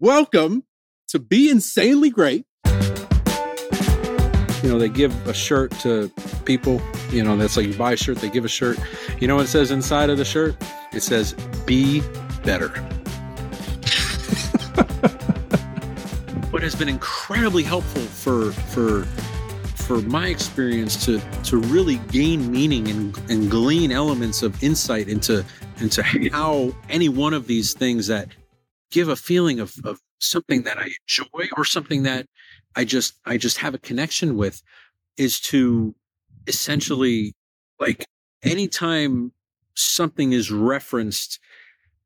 welcome to Be Insanely Great. You know, they give a shirt to people. You know, that's like you buy a shirt, they give a shirt. You know what it says inside of the shirt? It says, be better. what has been incredibly helpful for, for, for my experience to, to really gain meaning and, and glean elements of insight into, into how any one of these things that give a feeling of, of something that I enjoy or something that I just I just have a connection with is to essentially like anytime something is referenced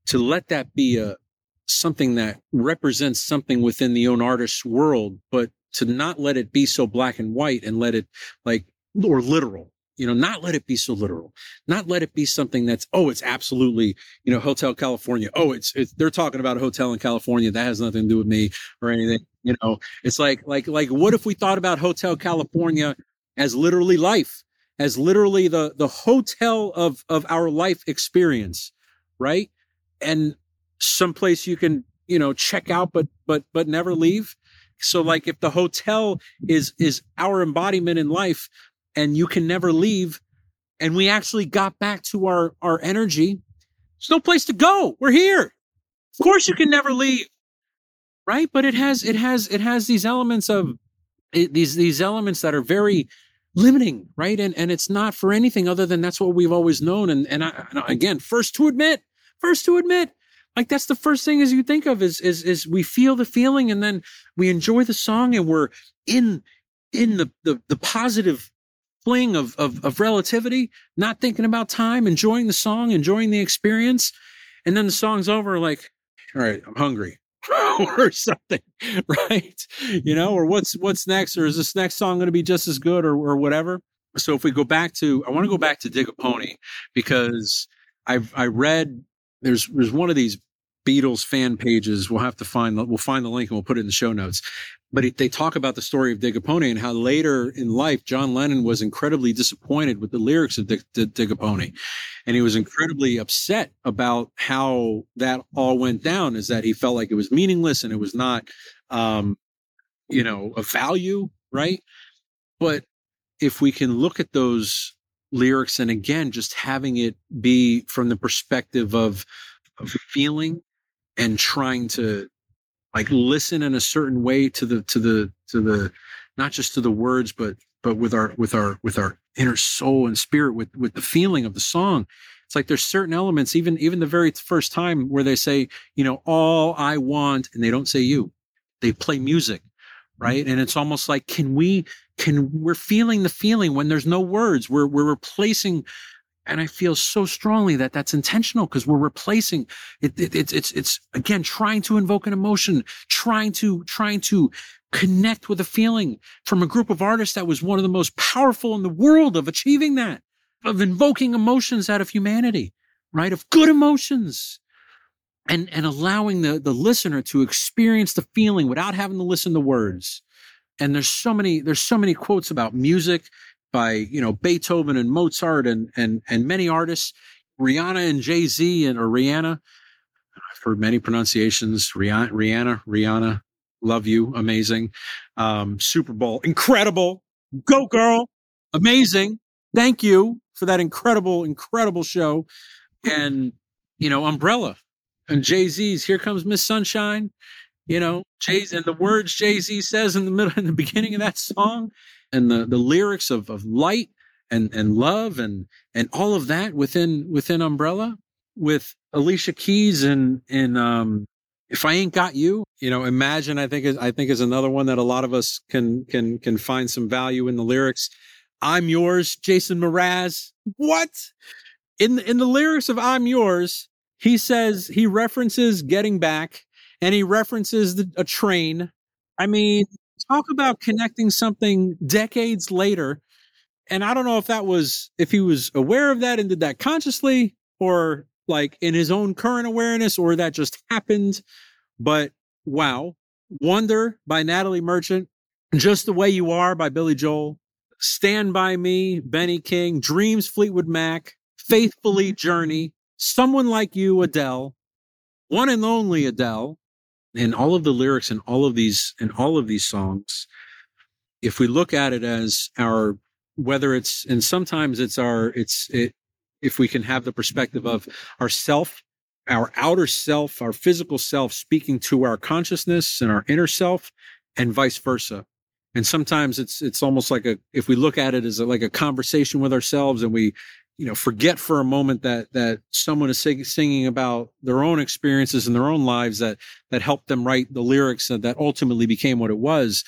to let that be a something that represents something within the own artist's world but to not let it be so black and white and let it like or literal you know not let it be so literal. Not let it be something that's oh it's absolutely you know hotel california. Oh it's, it's they're talking about a hotel in california. That has nothing to do with me or anything you know. It's like like like what if we thought about hotel california as literally life as literally the the hotel of of our life experience right? And someplace you can you know check out but but but never leave. So like if the hotel is is our embodiment in life and you can never leave. And we actually got back to our our energy. There's no place to go. We're here. Of course you can never leave. Right? But it has it has it has these elements of it, these these elements that are very limiting right? And and it's not for anything other than that's what we've always known. And and I, again first to admit first to admit like that's the first thing as you think of is is is we feel the feeling and then we enjoy the song and we're in in the the, the positive fling of, of of relativity not thinking about time enjoying the song enjoying the experience and then the song's over like all right i'm hungry or something, right? You know, or what's what's next, or is this next song going to be just as good, or or whatever? So if we go back to, I want to go back to Dig a Pony because I've I read there's there's one of these Beatles fan pages. We'll have to find we'll find the link and we'll put it in the show notes. But they talk about the story of Dig a Pony and how later in life John Lennon was incredibly disappointed with the lyrics of Dig, Dig a Pony, and he was incredibly upset about how that all went down. Is that he felt like it was meaningless and it was not, um, you know, a value, right? But if we can look at those lyrics and again just having it be from the perspective of of feeling and trying to like listen in a certain way to the to the to the not just to the words but but with our with our with our inner soul and spirit with with the feeling of the song. It's like there's certain elements even even the very first time where they say you know all i want and they don't say you. They play music right? And it's almost like can we can we're feeling the feeling when there's no words. We're we're replacing and I feel so strongly that that's intentional because we're replacing it, it, It's, it's, it's again, trying to invoke an emotion, trying to, trying to connect with a feeling from a group of artists that was one of the most powerful in the world of achieving that, of invoking emotions out of humanity, right? Of good emotions and, and allowing the, the listener to experience the feeling without having to listen to words. And there's so many, there's so many quotes about music by you know Beethoven and Mozart and and and many artists. Rihanna and Jay Z and or Rihanna. I've heard many pronunciations. Rihanna, Rihanna, Rihanna. Love you, amazing. Um, Super Bowl, incredible. Go girl, amazing. Thank you for that incredible, incredible show. And you know, Umbrella and Jay Z's "Here Comes Miss Sunshine." You know, Jay and the words Jay Z says in the middle, in the beginning of that song and the, the lyrics of, of light and, and love and, and all of that within, within Umbrella with Alicia Keys and, and, um, if I ain't got you, you know, imagine, I think is, I think is another one that a lot of us can, can, can find some value in the lyrics. I'm yours, Jason Mraz. What? In, in the lyrics of I'm yours, he says, he references getting back and he references the, a train. I mean, talk about connecting something decades later. And I don't know if that was, if he was aware of that and did that consciously or like in his own current awareness or that just happened. But wow. Wonder by Natalie Merchant. Just the Way You Are by Billy Joel. Stand By Me, Benny King. Dreams, Fleetwood Mac. Faithfully mm-hmm. Journey. Someone Like You, Adele. One and Only Adele. And all of the lyrics and all of these and all of these songs if we look at it as our whether it's and sometimes it's our it's it if we can have the perspective of our self our outer self our physical self speaking to our consciousness and our inner self and vice versa. And sometimes it's it's almost like a if we look at it as a, like a conversation with ourselves and we you know forget for a moment that that someone is sing, singing about their own experiences in their own lives that that helped them write the lyrics that, that ultimately became what it was.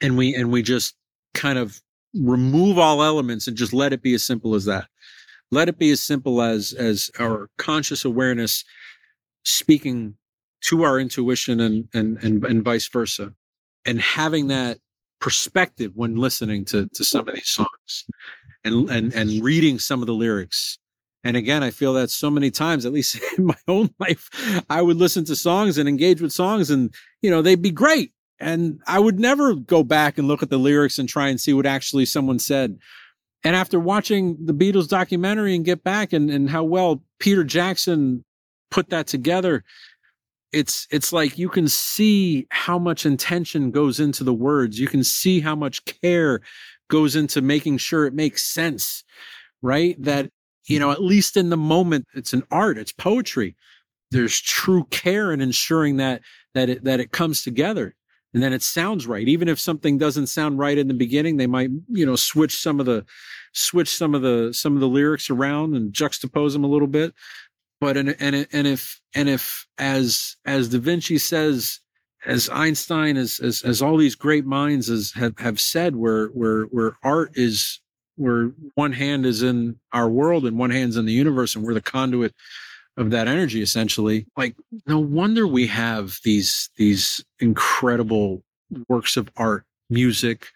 And we and we just kind of remove all elements and just let it be as simple as that. Let it be as simple as as our conscious awareness speaking to our intuition and and and, and vice versa. And having that perspective when listening to to some of these songs and and and reading some of the lyrics. And again i feel that so many times at least in my own life i would listen to songs and engage with songs and you know they'd be great. And i would never go back and look at the lyrics and try and see what actually someone said. And after watching the beatles documentary and get back and and how well peter jackson put that together it's it's like you can see how much intention goes into the words. You can see how much care goes into making sure it makes sense right? That you know mm-hmm. at least in the moment it's an art it's poetry. There's true care in ensuring that that it that it comes together and then it sounds right. Even if something doesn't sound right in the beginning they might you know switch some of the switch some of the some of the lyrics around and juxtapose them a little bit. But and and and if and if as as Da Vinci says, as Einstein, as as, as all these great minds as have, have said, where where where art is where one hand is in our world and one hand's in the universe, and we're the conduit of that energy essentially like no wonder we have these these incredible works of art music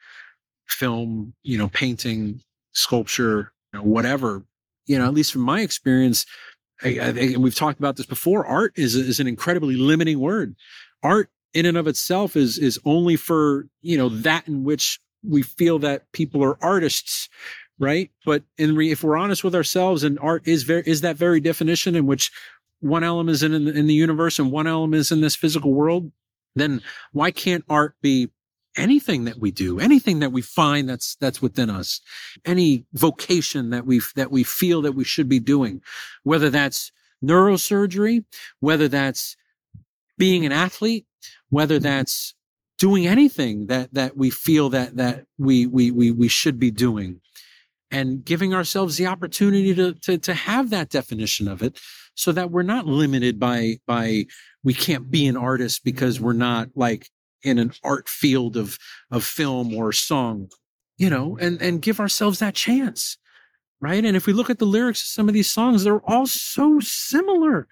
film you know painting sculpture you know, whatever you know at least from my experience I, I, we've talked about this before. Art is is an incredibly limiting word. Art in and of itself is is only for you know that in which we feel that people are artists, right? But in re, if we're honest with ourselves, and art is very is that very definition in which one element is in in the, in the universe and one element is in this physical world, then why can't art be anything that we do, anything that we find that's that's within us, any vocation that we that we feel that we should be doing, whether that's neurosurgery, whether that's being an athlete, whether that's doing anything that that we feel that that we we we we should be doing. And giving ourselves the opportunity to, to to have that definition of it so that we're not limited by by we can't be an artist because we're not like in an art field of of film or song you know and and give ourselves that chance right? And if we look at the lyrics of some of these songs they're all so similar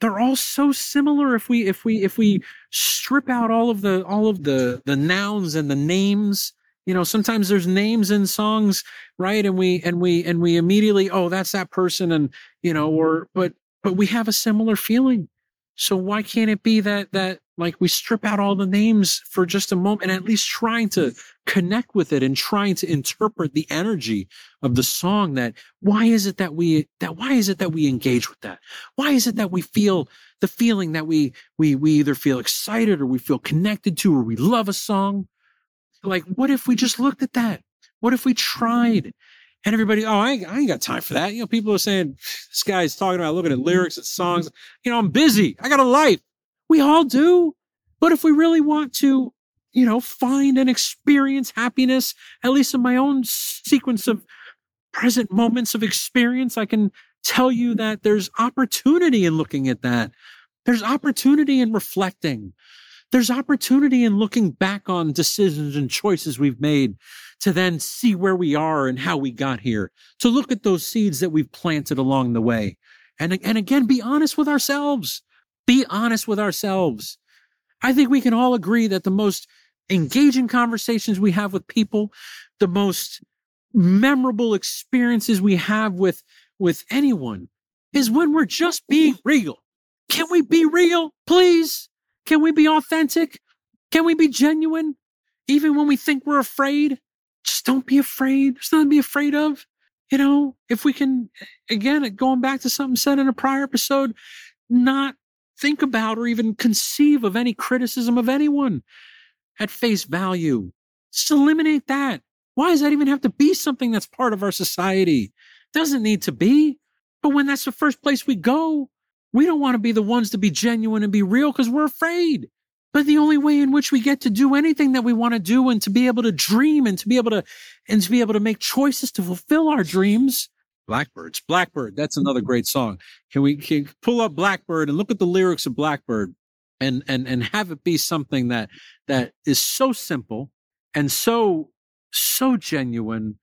they're all so similar if we if we if we strip out all of the all of the the nouns and the names. You know sometimes there's names in songs right? And we and we and we immediately oh that's that person and you know or but but we have a similar feeling. So why can't it be that that like we strip out all the names for just a moment and at least trying to connect with it and trying to interpret the energy of the song that why is it that we that why is it that we engage with that why is it that we feel the feeling that we we we either feel excited or we feel connected to or we love a song like what if we just looked at that what if we tried and everybody, oh, I I ain't got time for that. You know, people are saying, this guy's talking about looking at lyrics and songs. You know, I'm busy. I got a life. We all do. But if we really want to, you know, find and experience happiness, at least in my own sequence of present moments of experience, I can tell you that there's opportunity in looking at that. There's opportunity in reflecting. There's opportunity in looking back on decisions and choices we've made to then see where we are and how we got here, to look at those seeds that we've planted along the way. And, and again, be honest with ourselves. Be honest with ourselves. I think we can all agree that the most engaging conversations we have with people, the most memorable experiences we have with, with anyone is when we're just being real. Can we be real, please? Can we be authentic? Can we be genuine? Even when we think we're afraid? Just don't be afraid. There's nothing to be afraid of. You know, if we can, again, going back to something said in a prior episode, not think about or even conceive of any criticism of anyone at face value. Just eliminate that. Why does that even have to be something that's part of our society? Doesn't need to be. But when that's the first place we go, we don't want to be the ones to be genuine and be real because we're afraid. But the only way in which we get to do anything that we want to do and to be able to dream and to be able to and to be able to make choices to fulfill our dreams. Blackbirds, Blackbird. That's another great song. Can we can pull up Blackbird and look at the lyrics of Blackbird and and and have it be something that that is so simple and so so genuine.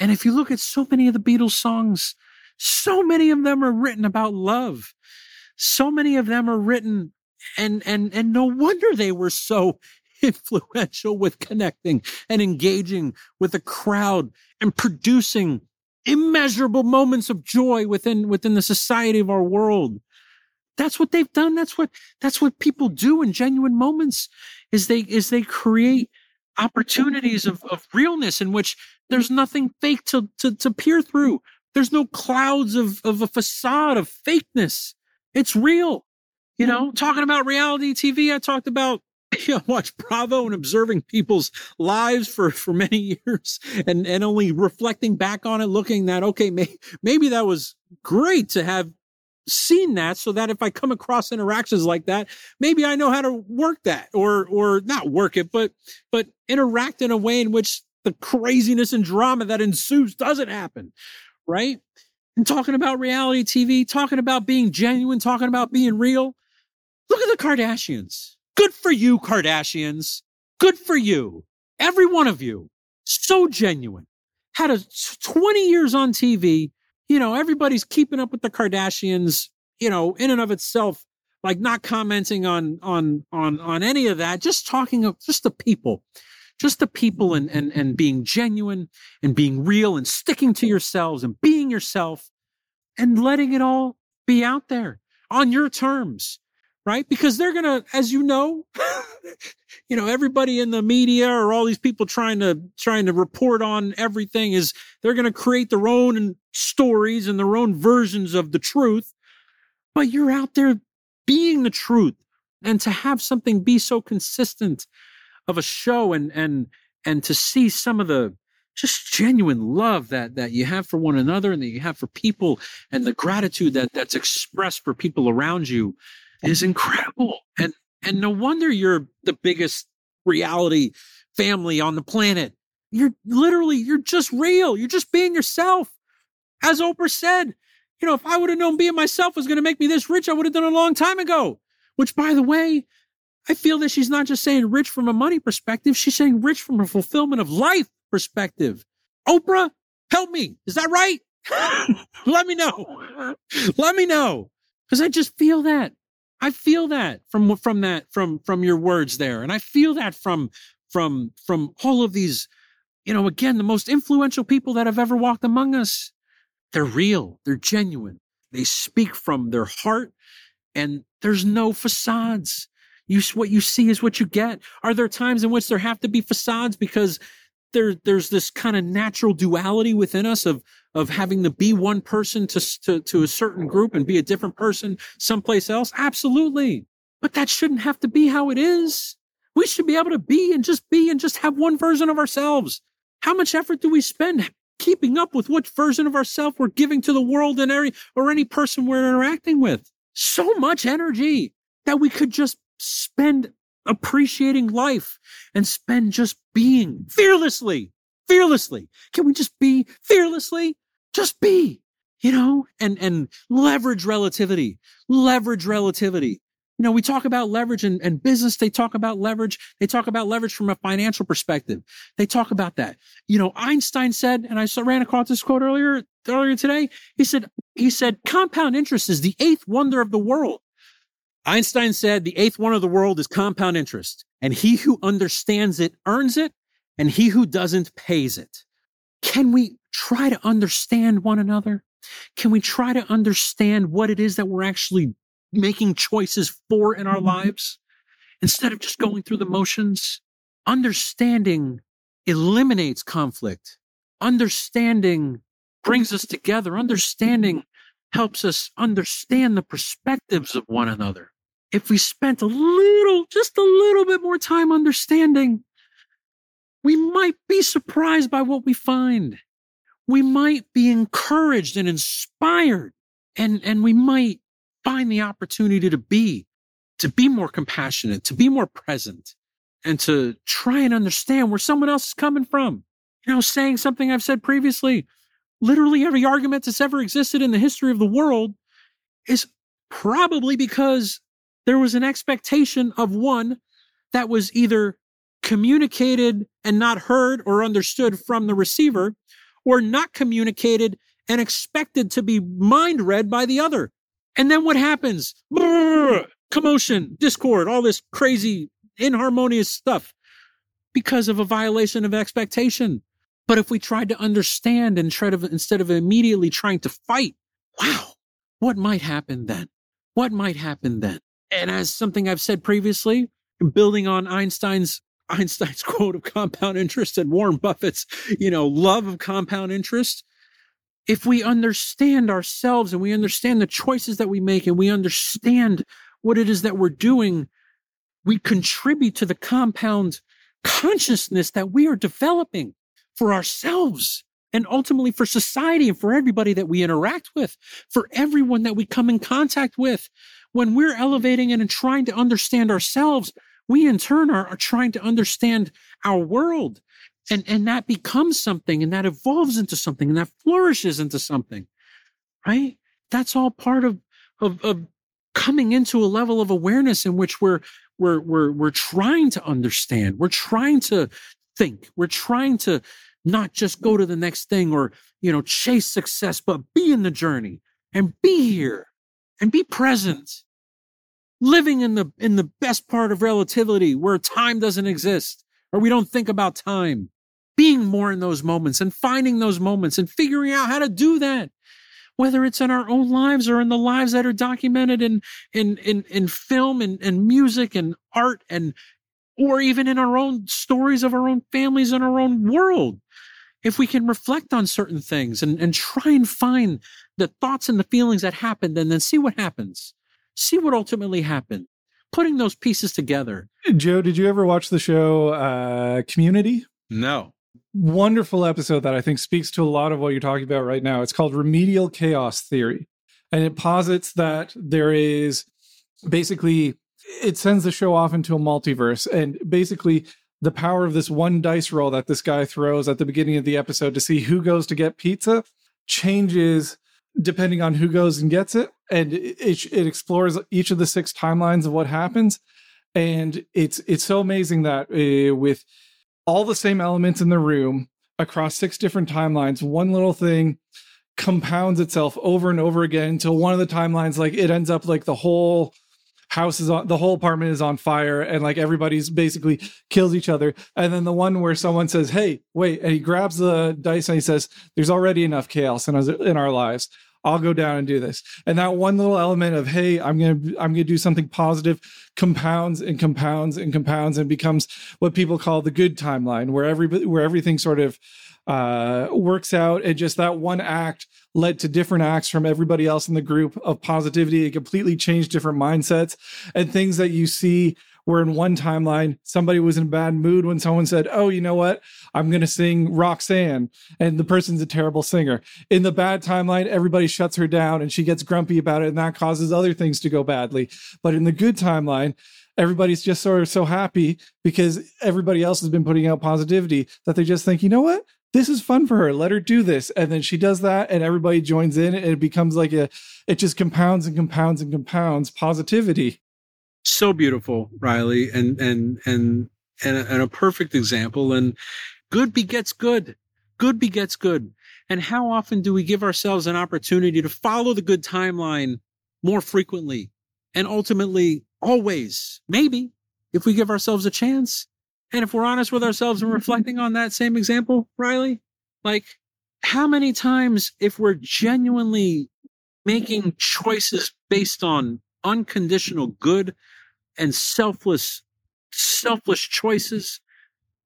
And if you look at so many of the Beatles songs, so many of them are written about love. So many of them are written and and and no wonder they were so influential with connecting and engaging with a crowd and producing immeasurable moments of joy within within the society of our world. That's what they've done. That's what that's what people do in genuine moments is they is they create opportunities of, of realness in which there's nothing fake to, to to peer through. There's no clouds of of a facade of fakeness. It's real. You know, talking about reality TV, I talked about you know, watch Bravo and observing people's lives for, for many years and, and only reflecting back on it, looking that, okay, may, maybe that was great to have seen that so that if I come across interactions like that, maybe I know how to work that or, or not work it, but, but interact in a way in which the craziness and drama that ensues doesn't happen. Right. And talking about reality TV, talking about being genuine, talking about being real Look at the Kardashians. Good for you, Kardashians. Good for you. Every one of you. So genuine. Had a 20 years on TV. You know, everybody's keeping up with the Kardashians, you know, in and of itself, like not commenting on, on, on, on any of that, just talking of just the people, just the people and, and, and being genuine and being real and sticking to yourselves and being yourself and letting it all be out there on your terms right? Because they're going to, as you know, you know, everybody in the media or all these people trying to, trying to report on everything is they're going to create their own stories and their own versions of the truth. But you're out there being the truth and to have something be so consistent of a show and, and, and to see some of the, just genuine love that that you have for one another and that you have for people and the gratitude that that's expressed for people around you is incredible. And and no wonder you're the biggest reality family on the planet. You're literally you're just real. You're just being yourself. As Oprah said, you know, if I would have known being myself was going to make me this rich, I would have done it a long time ago. Which by the way, I feel that she's not just saying rich from a money perspective, she's saying rich from a fulfillment of life perspective. Oprah, help me. Is that right? Let me know. Let me know. Because I just feel that. I feel that from from that from from your words there, and I feel that from from from all of these, you know, again, the most influential people that have ever walked among us. They're real. They're genuine. They speak from their heart, and there's no facades. You what you see is what you get. Are there times in which there have to be facades because there there's this kind of natural duality within us of of having to be one person to, to, to a certain group and be a different person someplace else? Absolutely. But that shouldn't have to be how it is. We should be able to be and just be and just have one version of ourselves. How much effort do we spend keeping up with what version of ourselves we're giving to the world and any, or any person we're interacting with? So much energy that we could just spend appreciating life and spend just being fearlessly fearlessly. Can we just be fearlessly? Just be, you know, and, and leverage relativity, leverage relativity. You know, we talk about leverage and, and business. They talk about leverage. They talk about leverage from a financial perspective. They talk about that. You know, Einstein said, and I saw, ran across this quote earlier, earlier today. He said, he said, compound interest is the eighth wonder of the world. Einstein said the eighth one of the world is compound interest, and he who understands it earns it, and he who doesn't pays it. Can we try to understand one another? Can we try to understand what it is that we're actually making choices for in our mm-hmm. lives instead of just going through the motions? Understanding eliminates conflict. Understanding brings us together. Understanding helps us understand the perspectives of one another. if we spent a little, just a little bit more time understanding, we might be surprised by what we find. We might be encouraged and inspired and, and we might find the opportunity to be, to be more compassionate, to be more present and to try and understand where someone else is coming from. You know, saying something I've said previously, literally every argument that's ever existed in the history of the world is probably because there was an expectation of one that was either communicated and not heard or understood from the receiver, or not communicated and expected to be mind read by the other. And then what happens? Brrr, commotion, discord, all this crazy, inharmonious stuff because of a violation of expectation. But if we tried to understand and try to, instead of immediately trying to fight, wow, what might happen then? What might happen then? And as something I've said previously, building on Einstein's Einstein's quote of compound interest and Warren Buffett's, you know, love of compound interest, if we understand ourselves and we understand the choices that we make and we understand what it is that we're doing, we contribute to the compound consciousness that we are developing for ourselves and ultimately for society and for everybody that we interact with, for everyone that we come in contact with. When we're elevating and trying to understand ourselves, we in turn are, are trying to understand our world. And, and that becomes something and that evolves into something and that flourishes into something, right? That's all part of, of, of coming into a level of awareness in which we're, we're, we're, we're trying to understand. We're trying to think. We're trying to not just go to the next thing or, you know, chase success, but be in the journey and be here and be present. Living in the in the best part of relativity where time doesn't exist or we don't think about time. Being more in those moments and finding those moments and figuring out how to do that. Whether it's in our own lives or in the lives that are documented in in in, in film and, and music and art and or even in our own stories of our own families and our own world if we can reflect on certain things and, and try and find the thoughts and the feelings that happened and then see what happens see what ultimately happened. Putting those pieces together. Joe, did you ever watch the show uh, Community? No. Wonderful episode that I think speaks to a lot of what you're talking about right now. It's called Remedial Chaos Theory. And it posits that there is basically, it sends the show off into a multiverse. And basically, the power of this one dice roll that this guy throws at the beginning of the episode to see who goes to get pizza changes depending on who goes and gets it. And it, it explores each of the six timelines of what happens. And it's it's so amazing that uh, with all the same elements in the room across six different timelines one little thing compounds itself over and over again until one of the timelines like it ends up like the whole house is on the whole apartment is on fire and like everybody's basically kills each other and then the one where someone says hey wait and he grabs the dice and he says there's already enough chaos in, in our lives I'll go down and do this. And that one little element of, hey, I'm gonna I'm gonna do something positive compounds and compounds and compounds and becomes what people call the good timeline, where every where everything sort of uh, works out and just that one act led to different acts from everybody else in the group of positivity it completely changed different mindsets and things that you see where in one timeline somebody was in a bad mood when someone said, "Oh, you know what? I'm going to sing Roxanne," and the person's a terrible singer. In the bad timeline, everybody shuts her down and she gets grumpy about it, and that causes other things to go badly. But in the good timeline, everybody's just sort of so happy because everybody else has been putting out positivity that they just think, you know what? This is fun for her. Let her do this. And then she does that and everybody joins in and it becomes like a, it just compounds and compounds and compounds positivity so beautiful, Riley, and and and and a, and a perfect example. And good begets good. Good begets good. And how often do we give ourselves an opportunity to follow the good timeline more frequently and ultimately always, maybe, if we give ourselves a chance. And if we're honest with ourselves and reflecting on that same example, Riley, like how many times, if we're genuinely making choices based on unconditional good and selfless, selfless choices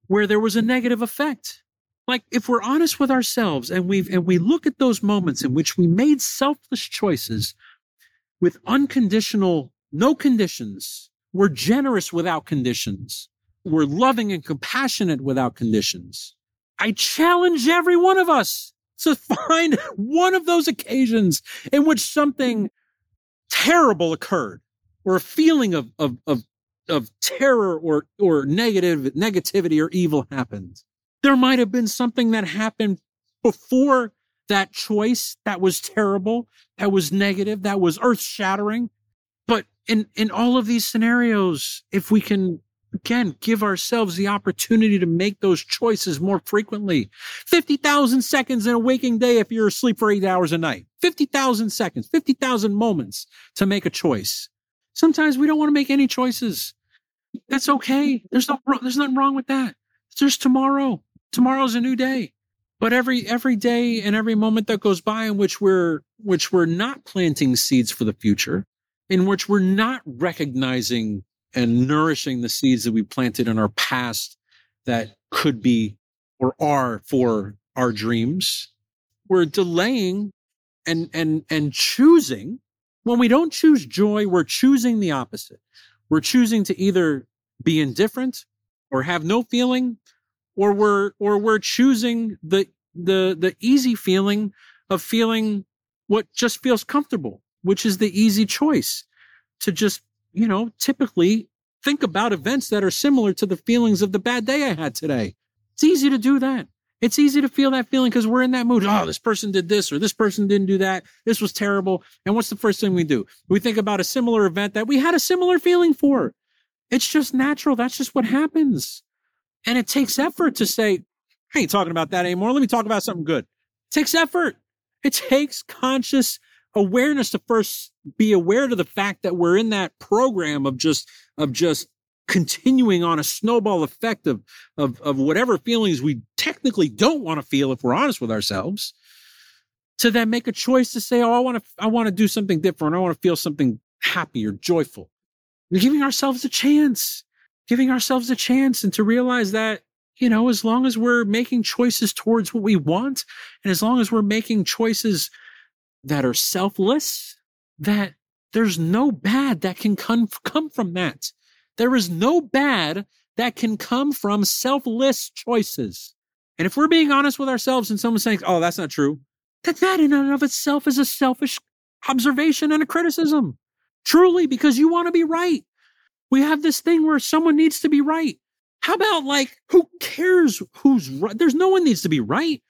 where there was a negative effect. Like if we're honest with ourselves and we've and we look at those moments in which we made selfless choices with unconditional no conditions. We're generous without conditions. We're loving and compassionate without conditions. I challenge every one of us to find one of those occasions in which something terrible occurred or a feeling of, of, of, of terror or, or negative negativity or evil happened. There might have been something that happened before that choice that was terrible, that was negative, that was earth shattering. But in, in all of these scenarios, if we can again give ourselves the opportunity to make those choices more frequently, 50,000 seconds in a waking day if you're asleep for eight hours a night, 50,000 seconds, 50,000 moments to make a choice. Sometimes we don't want to make any choices. That's okay. There's no, there's nothing wrong with that. There's tomorrow. Tomorrow's a new day. But every every day and every moment that goes by in which we're which we're not planting seeds for the future, in which we're not recognizing and nourishing the seeds that we planted in our past that could be or are for our dreams, we're delaying and and and choosing when we don't choose joy, we're choosing the opposite. We're choosing to either be indifferent or have no feeling, or we're or we're choosing the the the easy feeling of feeling what just feels comfortable, which is the easy choice to just, you know, typically think about events that are similar to the feelings of the bad day I had today. It's easy to do that. It's easy to feel that feeling because we're in that mood. Oh, this person did this or this person didn't do that. This was terrible. And what's the first thing we do? We think about a similar event that we had a similar feeling for. It's just natural. That's just what happens. And it takes effort to say, I ain't talking about that anymore. Let me talk about something good. It takes effort. It takes conscious awareness to first be aware to the fact that we're in that program of just, of just continuing on a snowball effect of, of, of whatever feelings we technically don't want to feel if we're honest with ourselves to then make a choice to say, Oh, I want to, I want to do something different. I want to feel something happy or joyful. We're giving ourselves a chance, giving ourselves a chance and to realize that, you know, as long as we're making choices towards what we want and as long as we're making choices that are selfless, that there's no bad that can come, come from that. There is no bad that can come from selfless choices. And if we're being honest with ourselves and someone's saying, oh, that's not true, that that in and of itself is a selfish observation and a criticism. Truly, because you want to be right. We have this thing where someone needs to be right. How about like, who cares who's right? There's no one needs to be right.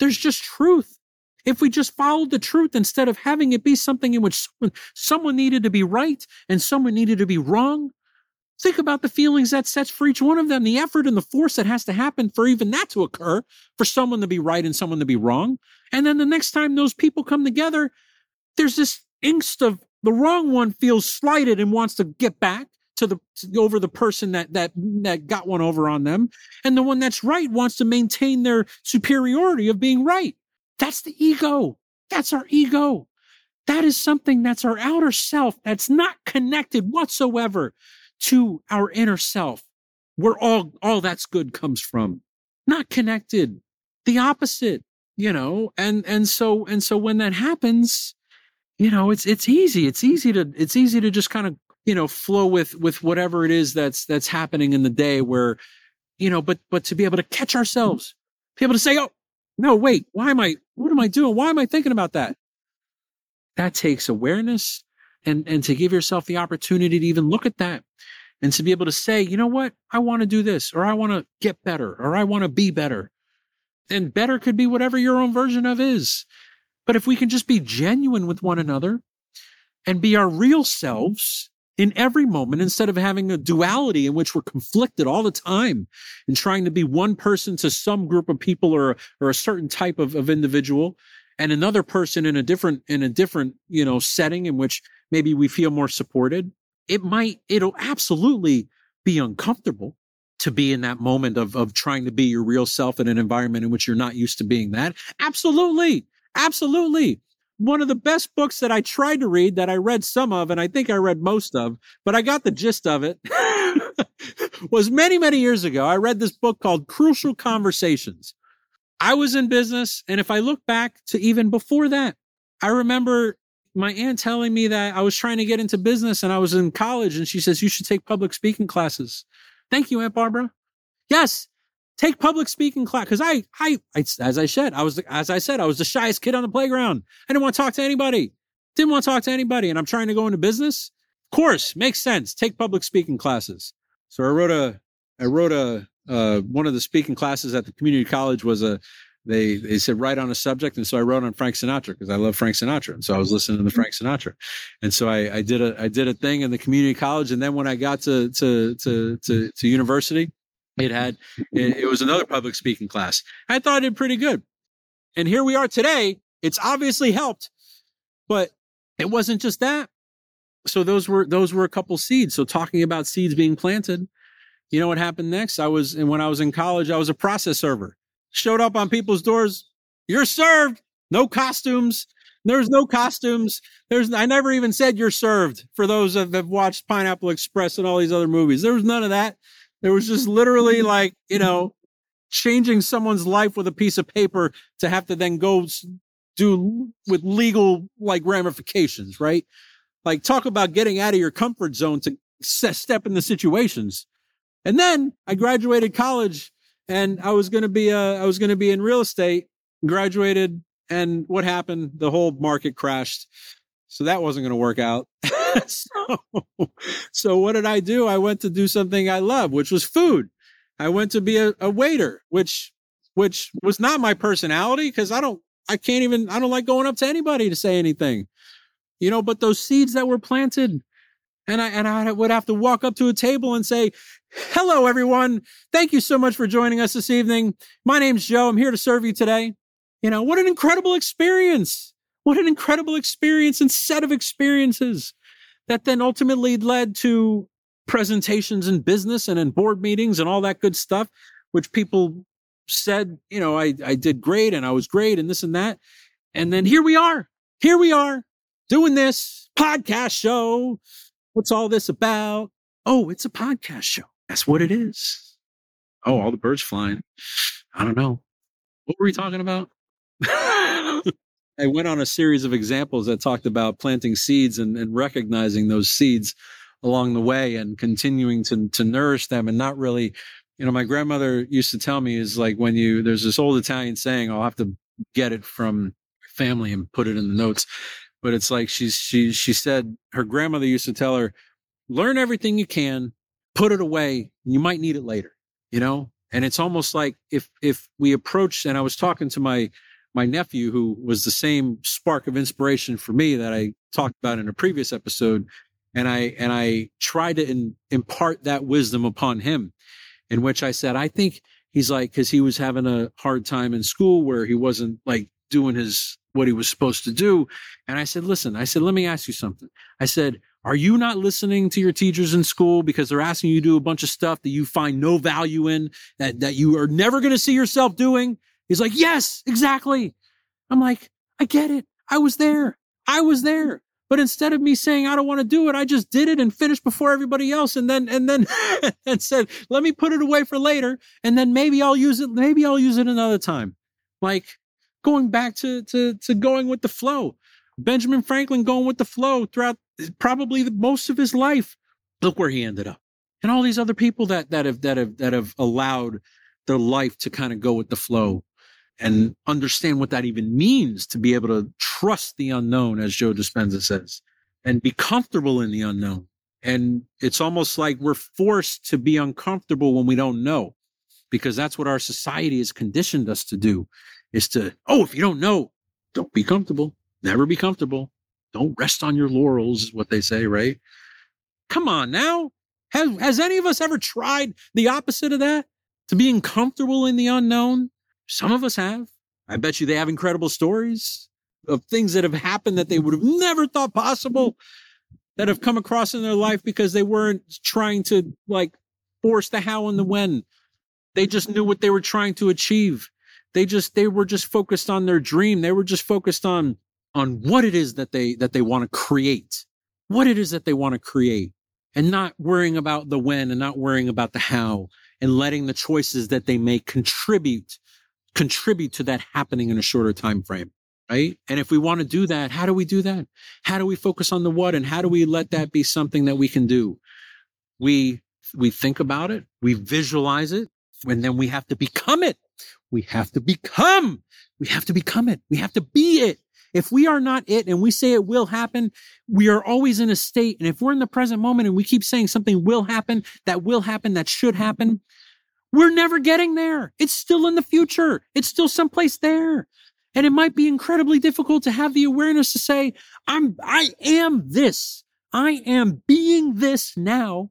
There's just truth. If we just followed the truth instead of having it be something in which someone, someone needed to be right and someone needed to be wrong, Think about the feelings that sets for each one of them, the effort and the force that has to happen for even that to occur, for someone to be right and someone to be wrong. And then the next time those people come together, there's this angst of the wrong one feels slighted and wants to get back to the over the person that that that got one over on them, and the one that's right wants to maintain their superiority of being right. That's the ego. That's our ego. That is something that's our outer self that's not connected whatsoever to our inner self, where all, all that's good comes from. Not connected. The opposite, you know, and, and so, and so when that happens, you know, it's, it's easy. It's easy to, it's easy to just kind of, you know, flow with, with whatever it is that's, that's happening in the day where, you know, but, but to be able to catch ourselves, be able to say, Oh, no, wait, why am I, what am I doing? Why am I thinking about that? That takes awareness and, and to give yourself the opportunity to even look at that and to be able to say, you know what? I want to do this, or I want to get better, or I want to be better. And better could be whatever your own version of is. But if we can just be genuine with one another and be our real selves in every moment instead of having a duality in which we're conflicted all the time and trying to be one person to some group of people or, or a certain type of, of individual and another person in a different, in a different, you know, setting in which maybe we feel more supported it might, it'll absolutely be uncomfortable to be in that moment of, of trying to be your real self in an environment in which you're not used to being that. Absolutely. Absolutely. One of the best books that I tried to read that I read some of, and I think I read most of, but I got the gist of it, was many, many years ago. I read this book called Crucial Conversations. I was in business. And if I look back to even before that, I remember my aunt telling me that I was trying to get into business and I was in college, and she says you should take public speaking classes. Thank you, Aunt Barbara. Yes, take public speaking class because I, I, I, as I said, I was, as I said, I was the shyest kid on the playground. I didn't want to talk to anybody. Didn't want to talk to anybody, and I'm trying to go into business. Of course, makes sense. Take public speaking classes. So I wrote a, I wrote a, uh, one of the speaking classes at the community college was a they they said write on a subject, and so I wrote on Frank Sinatra because I love Frank Sinatra, and so I was listening to Frank Sinatra, and so I, I did a I did a thing in the community college, and then when I got to to to to, to university, it had it, it was another public speaking class. I thought I did pretty good, and here we are today. It's obviously helped, but it wasn't just that. So those were those were a couple seeds. So talking about seeds being planted, you know what happened next? I was and when I was in college, I was a process server showed up on people's doors. You're served. No costumes. There's no costumes. There's I never even said you're served for those that have watched Pineapple Express and all these other movies. There was none of that. There was just literally like, you know, changing someone's life with a piece of paper to have to then go do with legal like ramifications, right? Like talk about getting out of your comfort zone to step in the situations. And then I graduated college and I was going to be uh, I was going to be in real estate. Graduated, and what happened? The whole market crashed, so that wasn't going to work out. so, so what did I do? I went to do something I love, which was food. I went to be a, a waiter, which which was not my personality because I don't I can't even I don't like going up to anybody to say anything. You know, but those seeds that were planted and I and I would have to walk up to a table and say, "Hello, everyone. Thank you so much for joining us this evening. My name's Joe. I'm here to serve you today." You know, what an incredible experience! What an incredible experience and set of experiences that then ultimately led to presentations in business and in board meetings and all that good stuff, which people said, you know, I, I did great and I was great and this and that. And then here we are. Here we are doing this podcast show What's all this about? Oh, it's a podcast show. That's what it is. Oh, all the birds flying. I don't know. What were we talking about? I went on a series of examples that talked about planting seeds and, and recognizing those seeds along the way and continuing to, to nourish them and not really, you know, my grandmother used to tell me is like when you, there's this old Italian saying, I'll have to get it from family and put it in the notes. But it's like she's she she said her grandmother used to tell her learn everything you can put it away you might need it later you know? And it's almost like if if we approach and i was talking to my my nephew who was the same spark of inspiration for me that i talked about in a previous episode and i and i tried to in, impart that wisdom upon him in which i said i think he's like because he was having a hard time in school where he wasn't like doing his what he was supposed to do. And I said, listen, I said, let me ask you something. I said, are you not listening to your teachers in school because they're asking you to do a bunch of stuff that you find no value in, that, that you are never going to see yourself doing? He's like, yes, exactly. I'm like, I get it. I was there. I was there. But instead of me saying I don't want to do it, I just did it and finished before everybody else, and then and then and said, "Let me put it away for later, and then maybe I'll use it. Maybe I'll use it another time." Like going back to, to, to going with the flow. Benjamin Franklin going with the flow throughout probably the, most of his life. Look where he ended up. And all these other people that, that have, that have, that have allowed their life to kind of go with the flow and understand what that even means to be able to trust the unknown, as Joe Dispenza says, and be comfortable in the unknown. And it's almost like we're forced to be uncomfortable when we don't know, because that's what our society has conditioned us to do is to, oh, if you don't know, don't be comfortable. Never be comfortable. Don't rest on your laurels, is what they say, right? Come on now. Has, has any of us ever tried the opposite of that? To being comfortable in the unknown? Some of us have. I bet you they have incredible stories of things that have happened that they would have never thought possible that have come across in their life because they weren't trying to like force the how and the when. They just knew what they were trying to achieve. They just they were just focused on their dream. They were just focused on on what it is that they that they want to create. What it is that they want to create and not worrying about the when and not worrying about the how and letting the choices that they make contribute contribute to that happening in a shorter time frame. right? And if we want to do that, how do we do that? How do we focus on the what and how do we let that be something that we can do? We we think about it, we visualize it, and then we have to become it. We have to become. We have to become it. We have to be it. If we are not it and we say it will happen, we are always in a state. And if we're in the present moment and we keep saying something will happen, that will happen, that should happen, we're never getting there. It's still in the future. It's still someplace there. And it might be incredibly difficult to have the awareness to say, I'm, I am this. I am being this now,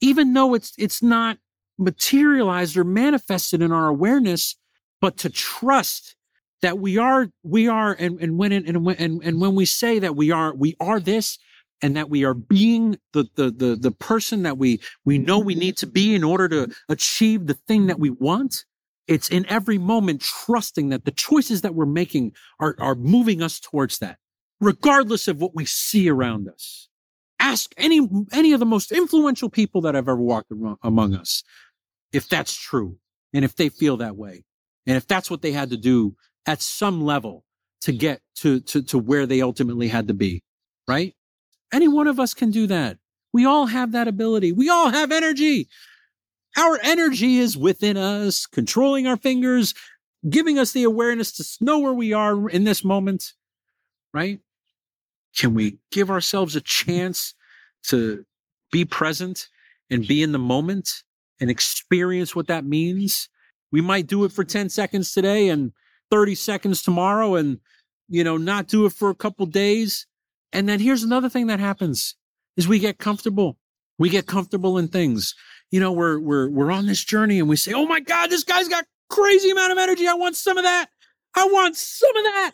even though it's, it's not materialized or manifested in our awareness, but to trust that we are, we are, and, and when, and, and, and when we say that we are, we are this, and that we are being the, the, the, the person that we, we know we need to be in order to achieve the thing that we want. It's in every moment trusting that the choices that we're making are, are moving us towards that, regardless of what we see around us. Ask any, any of the most influential people that have ever walked among us if that's true and if they feel that way. And if that's what they had to do at some level to get to, to, to where they ultimately had to be, right? Any one of us can do that. We all have that ability. We all have energy. Our energy is within us, controlling our fingers, giving us the awareness to know where we are in this moment, right? Can we give ourselves a chance to be present and be in the moment and experience what that means? We might do it for 10 seconds today and 30 seconds tomorrow and, you know, not do it for a couple days. And then here's another thing that happens is we get comfortable. We get comfortable in things. You know, we're, we're, we're on this journey and we say, Oh my God, this guy's got crazy amount of energy. I want some of that. I want some of that.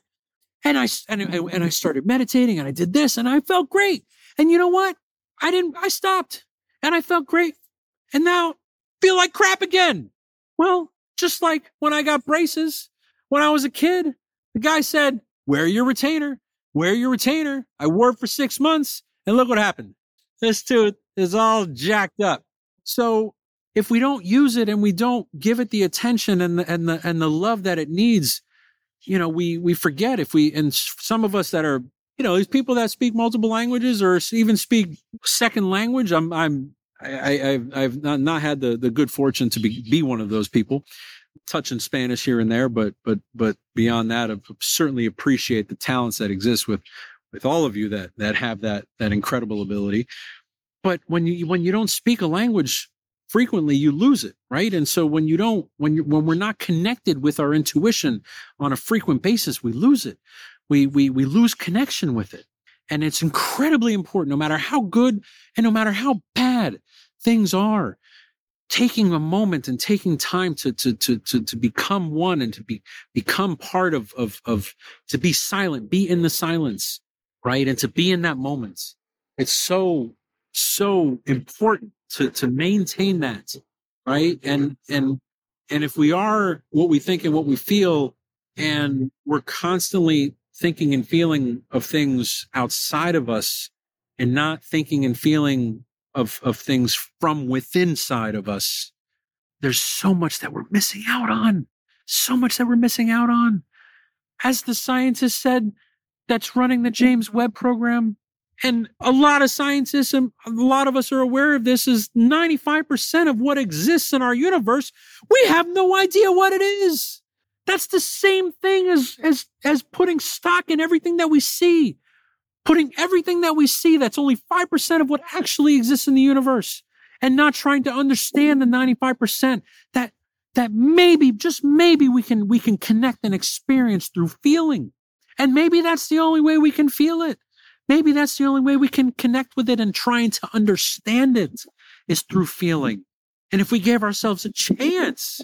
And I, and, and I started meditating and I did this and I felt great. And you know what? I didn't, I stopped and I felt great. And now feel like crap again. Well, just like when I got braces when I was a kid, the guy said, wear your retainer, wear your retainer. I wore it for six months and look what happened. This tooth is all jacked up. So if we don't use it and we don't give it the attention and the, and the, and the love that it needs, you know, we, we forget if we, and some of us that are, you know, these people that speak multiple languages or even speak second language, I'm, I'm, I, I've, I've not, not had the, the good fortune to be, be one of those people touching Spanish here and there, but but but beyond that, I certainly appreciate the talents that exist with with all of you that that have that that incredible ability. But when you when you don't speak a language frequently, you lose it, right? And so when you don't when you when we're not connected with our intuition on a frequent basis, we lose it. We we we lose connection with it. And it's incredibly important, no matter how good and no matter how bad things are, taking a moment and taking time to to to to, to become one and to be become part of of of to be silent be in the silence right? And to be in that moment. It's so so important to to maintain that right? And and and if we are what we think and what we feel and we're constantly thinking and feeling of things outside of us and not thinking and feeling of, of things from within side of us, there's so much that we're missing out on. So much that we're missing out on. As the scientist said that's running the James Webb program, and a lot of scientists and a lot of us are aware of this, is 95% of what exists in our universe, we have no idea what it is. That's the same thing as, as, as putting stock in everything that we see putting everything that we see that's only 5% of what actually exists in the universe and not trying to understand the 95% that that maybe just maybe we can we can connect and experience through feeling. And maybe that's the only way we can feel it. Maybe that's the only way we can connect with it and trying to understand it is through feeling. And if we gave ourselves a chance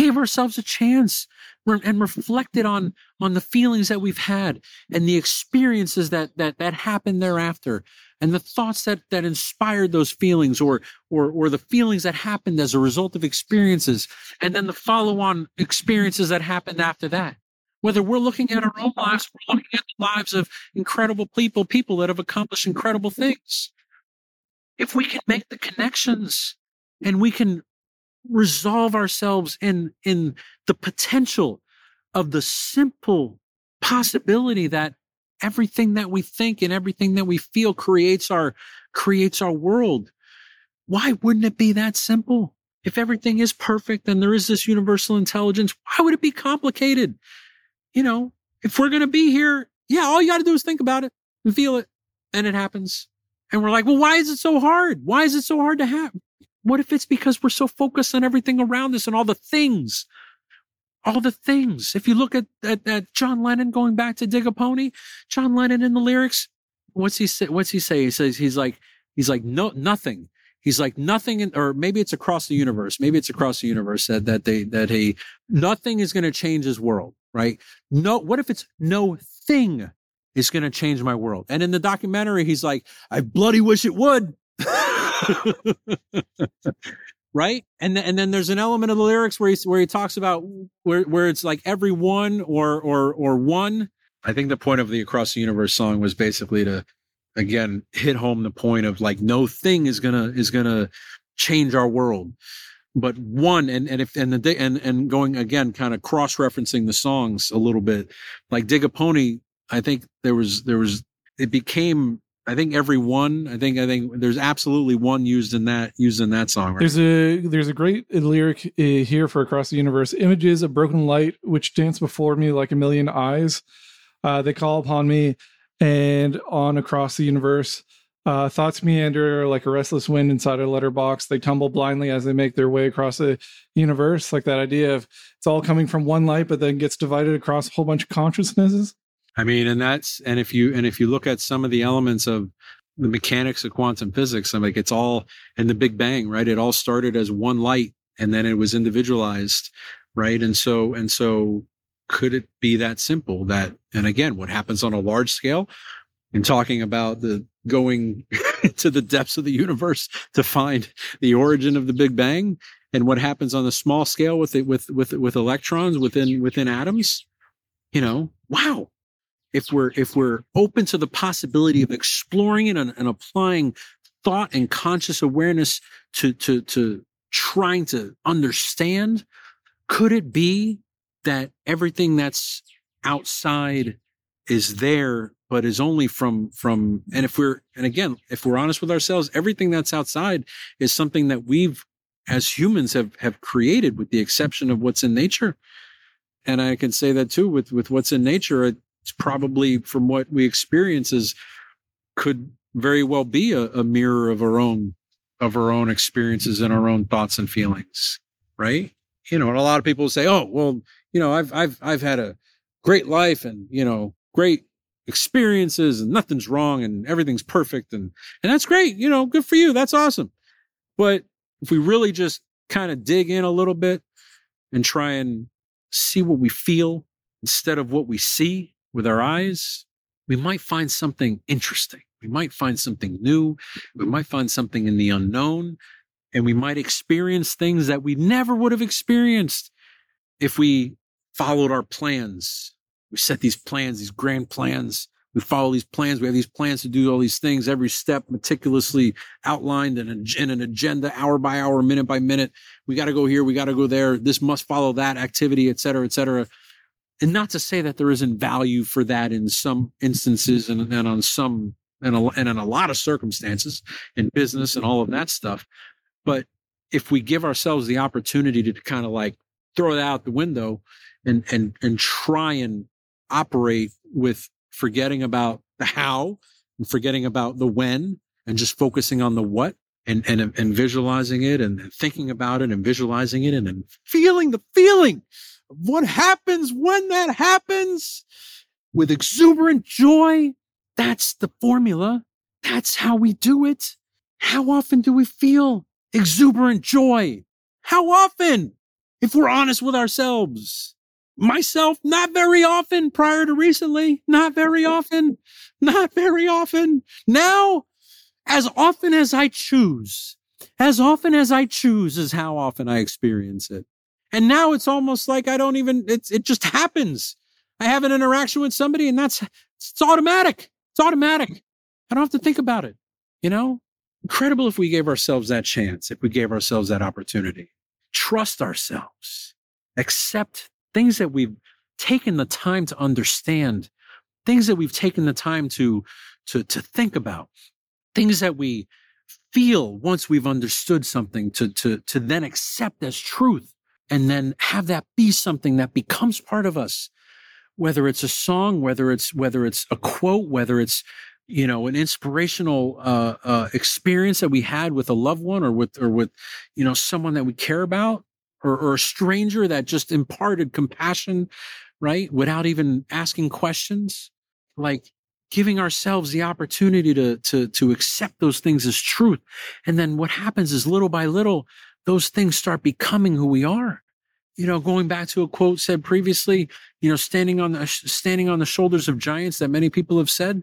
gave ourselves a chance and reflected on on the feelings that we've had and the experiences that that that happened thereafter and the thoughts that that inspired those feelings or or or the feelings that happened as a result of experiences and then the follow-on experiences that happened after that. Whether we're looking at our own lives we're looking at the lives of incredible people people that have accomplished incredible things. If we can make the connections and we can resolve ourselves in in the potential of the simple possibility that everything that we think and everything that we feel creates our creates our world. Why wouldn't it be that simple? If everything is perfect and there is this universal intelligence, why would it be complicated? You know, if we're going to be here, yeah, all you got to do is think about it and feel it and it happens. And we're like, well, why is it so hard? Why is it so hard to have? What if it's because we're so focused on everything around us and all the things? All the things. If you look at, at, at John Lennon going back to Dig a Pony, John Lennon in the lyrics, what's he say? What's he say? He says, he's like, he's like, no, nothing. He's like nothing, in, or maybe it's across the universe. Maybe it's across the universe that, that they, that he, nothing is going to change his world, right? No, what if it's no thing is going to change my world? And in the documentary, he's like, I bloody wish it would. right? And th- and then there's an element of the lyrics where he where he talks about where where it's like every one or or or one. I think the point of the across the universe song was basically to again hit home the point of like no thing is gonna is gonna change our world. But one and and if and the and and going again kind of cross referencing the songs a little bit like dig a pony i think there was there was it became I think every one. I think I think there's absolutely one used in that used in that song. Right? There's a there's a great lyric uh, here for across the universe. Images of broken light which dance before me like a million eyes. Uh, they call upon me, and on across the universe. Uh, thoughts meander like a restless wind inside a letterbox. They tumble blindly as they make their way across the universe. Like that idea of it's all coming from one light, but then gets divided across a whole bunch of consciousnesses. I mean, and that's and if you and if you look at some of the elements of the mechanics of quantum physics, I'm like it's all in the Big Bang, right? It all started as one light and then it was individualized, right? And so and so could it be that simple that and again, what happens on a large scale in talking about the going to the depths of the universe to find the origin of the Big Bang and what happens on the small scale with it with with with electrons within within atoms, you know, wow, if we're if we're open to the possibility of exploring it and, and applying thought and conscious awareness to to to trying to understand could it be that everything that's outside is there but is only from from and if we're and again if we're honest with ourselves everything that's outside is something that we've as humans have have created with the exception of what's in nature. And i can say that too with with what's in nature it's probably from what we experience is could very well be a, a mirror of our own of our own experiences and our own thoughts and feelings right? You know and a lot of people say oh well you know i've i've i've had a great life and you know great experiences and nothing's wrong and everything's perfect and and that's great you know good for you that's awesome. But if we really just kind of dig in a little bit and try and see what we feel instead of what we see with our eyes, we might find something interesting. We might find something new. We might find something in the unknown. And we might experience things that we never would have experienced if we followed our plans. We set these plans, these grand plans. We follow these plans. We have these plans to do all these things, every step meticulously outlined in, in an agenda, hour by hour, minute by minute. We got to go here. We got to go there. This must follow that activity, et cetera, et cetera and not to say that there isn't value for that in some instances and, and on some and, a, and in a lot of circumstances in business and all of that stuff. But if we give ourselves the opportunity to kind of like throw that out the window and and and try and operate with forgetting about the how and forgetting about the when and just focusing on the what and and and visualizing it and thinking about it and visualizing it and, and feeling the feeling what happens when that happens with exuberant joy. That's the formula. That's how we do it. How often do we feel exuberant joy? How often? If we're honest with ourselves. Myself, not very often prior to recently. Not very often. Not very often. Now, as often as I choose, as often as I choose is how often I experience it. And now it's almost like I don't even, it's, it just happens. I have an interaction with somebody and that's, it's automatic. It's automatic. I don't have to think about it. You know, incredible if we gave ourselves that chance, if we gave ourselves that opportunity. Trust ourselves, accept things that we've taken the time to understand, things that we've taken the time to, to, to think about, things that we feel once we've understood something to, to, to then accept as truth and then have that be something that becomes part of us. Whether it's a song, whether it's, whether it's a quote, whether it's, you know, an inspirational, uh, uh, experience that we had with a loved one or with, or with, you know, someone that we care about or, or a stranger that just imparted compassion, right? Without even asking questions. Like giving ourselves the opportunity to, to, to accept those things as truth. And then what happens is little by little, those things start becoming who we are. You know, going back to a quote said previously, you know, standing on the, standing on the shoulders of giants that many people have said,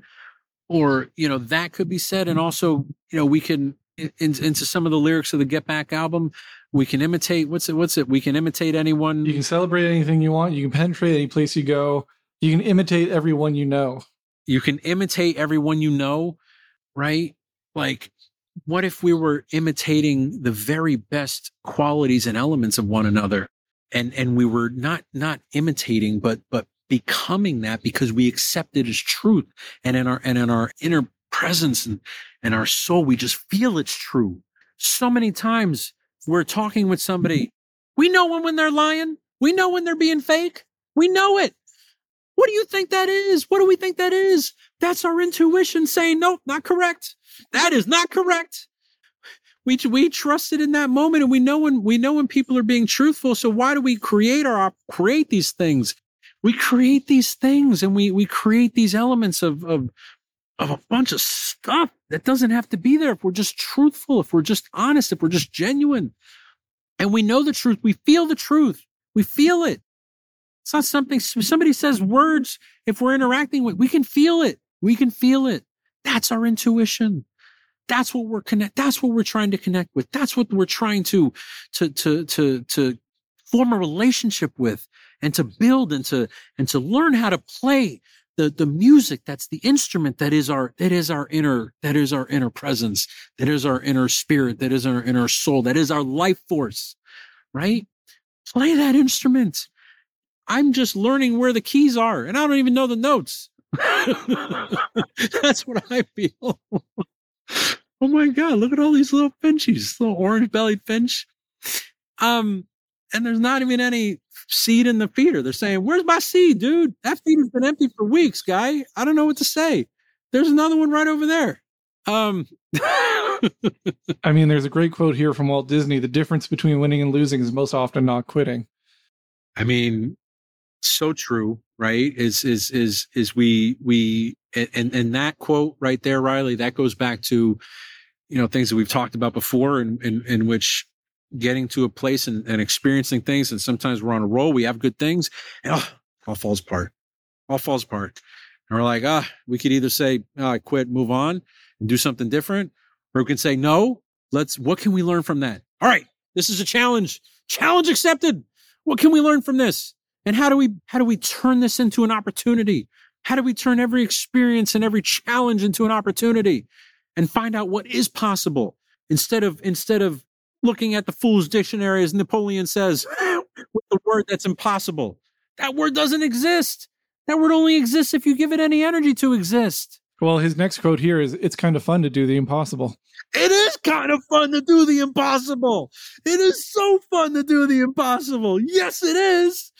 or, you know, that could be said. And also, you know, we can, in, into some of the lyrics of the Get Back album, we can imitate, what's it, what's it? We can imitate anyone. You can celebrate anything you want. You can penetrate any place you go. You can imitate everyone you know. You can imitate everyone you know, right? Like, what if we were imitating the very best qualities and elements of one another? And, and we were not, not imitating, but, but becoming that because we accept it as truth. And in our, and in our inner presence and, and our soul, we just feel it's true. So many times we're talking with somebody. Mm-hmm. We know when, when they're lying. We know when they're being fake. We know it. What do you think that is? What do we think that is? That's our intuition saying, nope, not correct. That is not correct. We, we trust it in that moment and we know when, we know when people are being truthful. So why do we create our, create these things? We create these things and we, we create these elements of, of, of a bunch of stuff that doesn't have to be there if we're just truthful, if we're just honest, if we're just genuine. And we know the truth. We feel the truth. We feel it. It's not something somebody says words. If we're interacting with, we can feel it. We can feel it. That's our intuition. That's what we're connect. That's what we're trying to connect with. That's what we're trying to, to, to, to, to form a relationship with and to build and to, and to learn how to play the, the music. That's the instrument that is our, that is our inner, that is our inner presence. That is our inner spirit. That is our inner soul. That is our life force, right? Play that instrument. I'm just learning where the keys are and I don't even know the notes. That's what I feel. oh my God, look at all these little finches, little orange bellied finch. Um, and there's not even any seed in the feeder. They're saying, Where's my seed, dude? That feeder's been empty for weeks, guy. I don't know what to say. There's another one right over there. Um, I mean, there's a great quote here from Walt Disney the difference between winning and losing is most often not quitting. I mean, so true, right? Is is is is we we and and that quote right there, Riley, that goes back to you know things that we've talked about before, in in, in which getting to a place and, and experiencing things, and sometimes we're on a roll, we have good things, and oh, all falls apart, all falls apart, and we're like, ah, we could either say, oh, I quit, move on, and do something different, or we can say, no, let's. What can we learn from that? All right, this is a challenge. Challenge accepted. What can we learn from this? And how do we how do we turn this into an opportunity? How do we turn every experience and every challenge into an opportunity and find out what is possible instead of instead of looking at the fool's dictionary as Napoleon says with the word that's impossible. That word doesn't exist. That word only exists if you give it any energy to exist. Well, his next quote here is it's kind of fun to do the impossible. It is kind of fun to do the impossible. It is so fun to do the impossible. Yes, it is.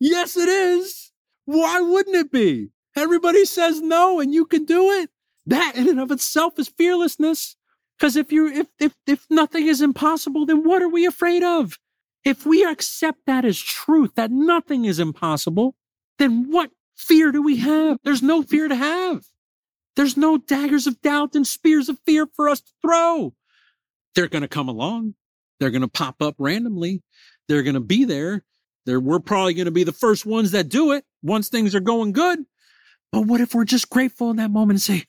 Yes, it is. Why wouldn't it be? Everybody says no and you can do it. That in and of itself is fearlessness. Because if you if if if nothing is impossible, then what are we afraid of? If we accept that as truth, that nothing is impossible, then what fear do we have? There's no fear to have. There's no daggers of doubt and spears of fear for us to throw. They're going to come along. They're going to pop up randomly. They're going to be there. We're probably going to be the first ones that do it once things are going good. But what if we're just grateful in that moment and say,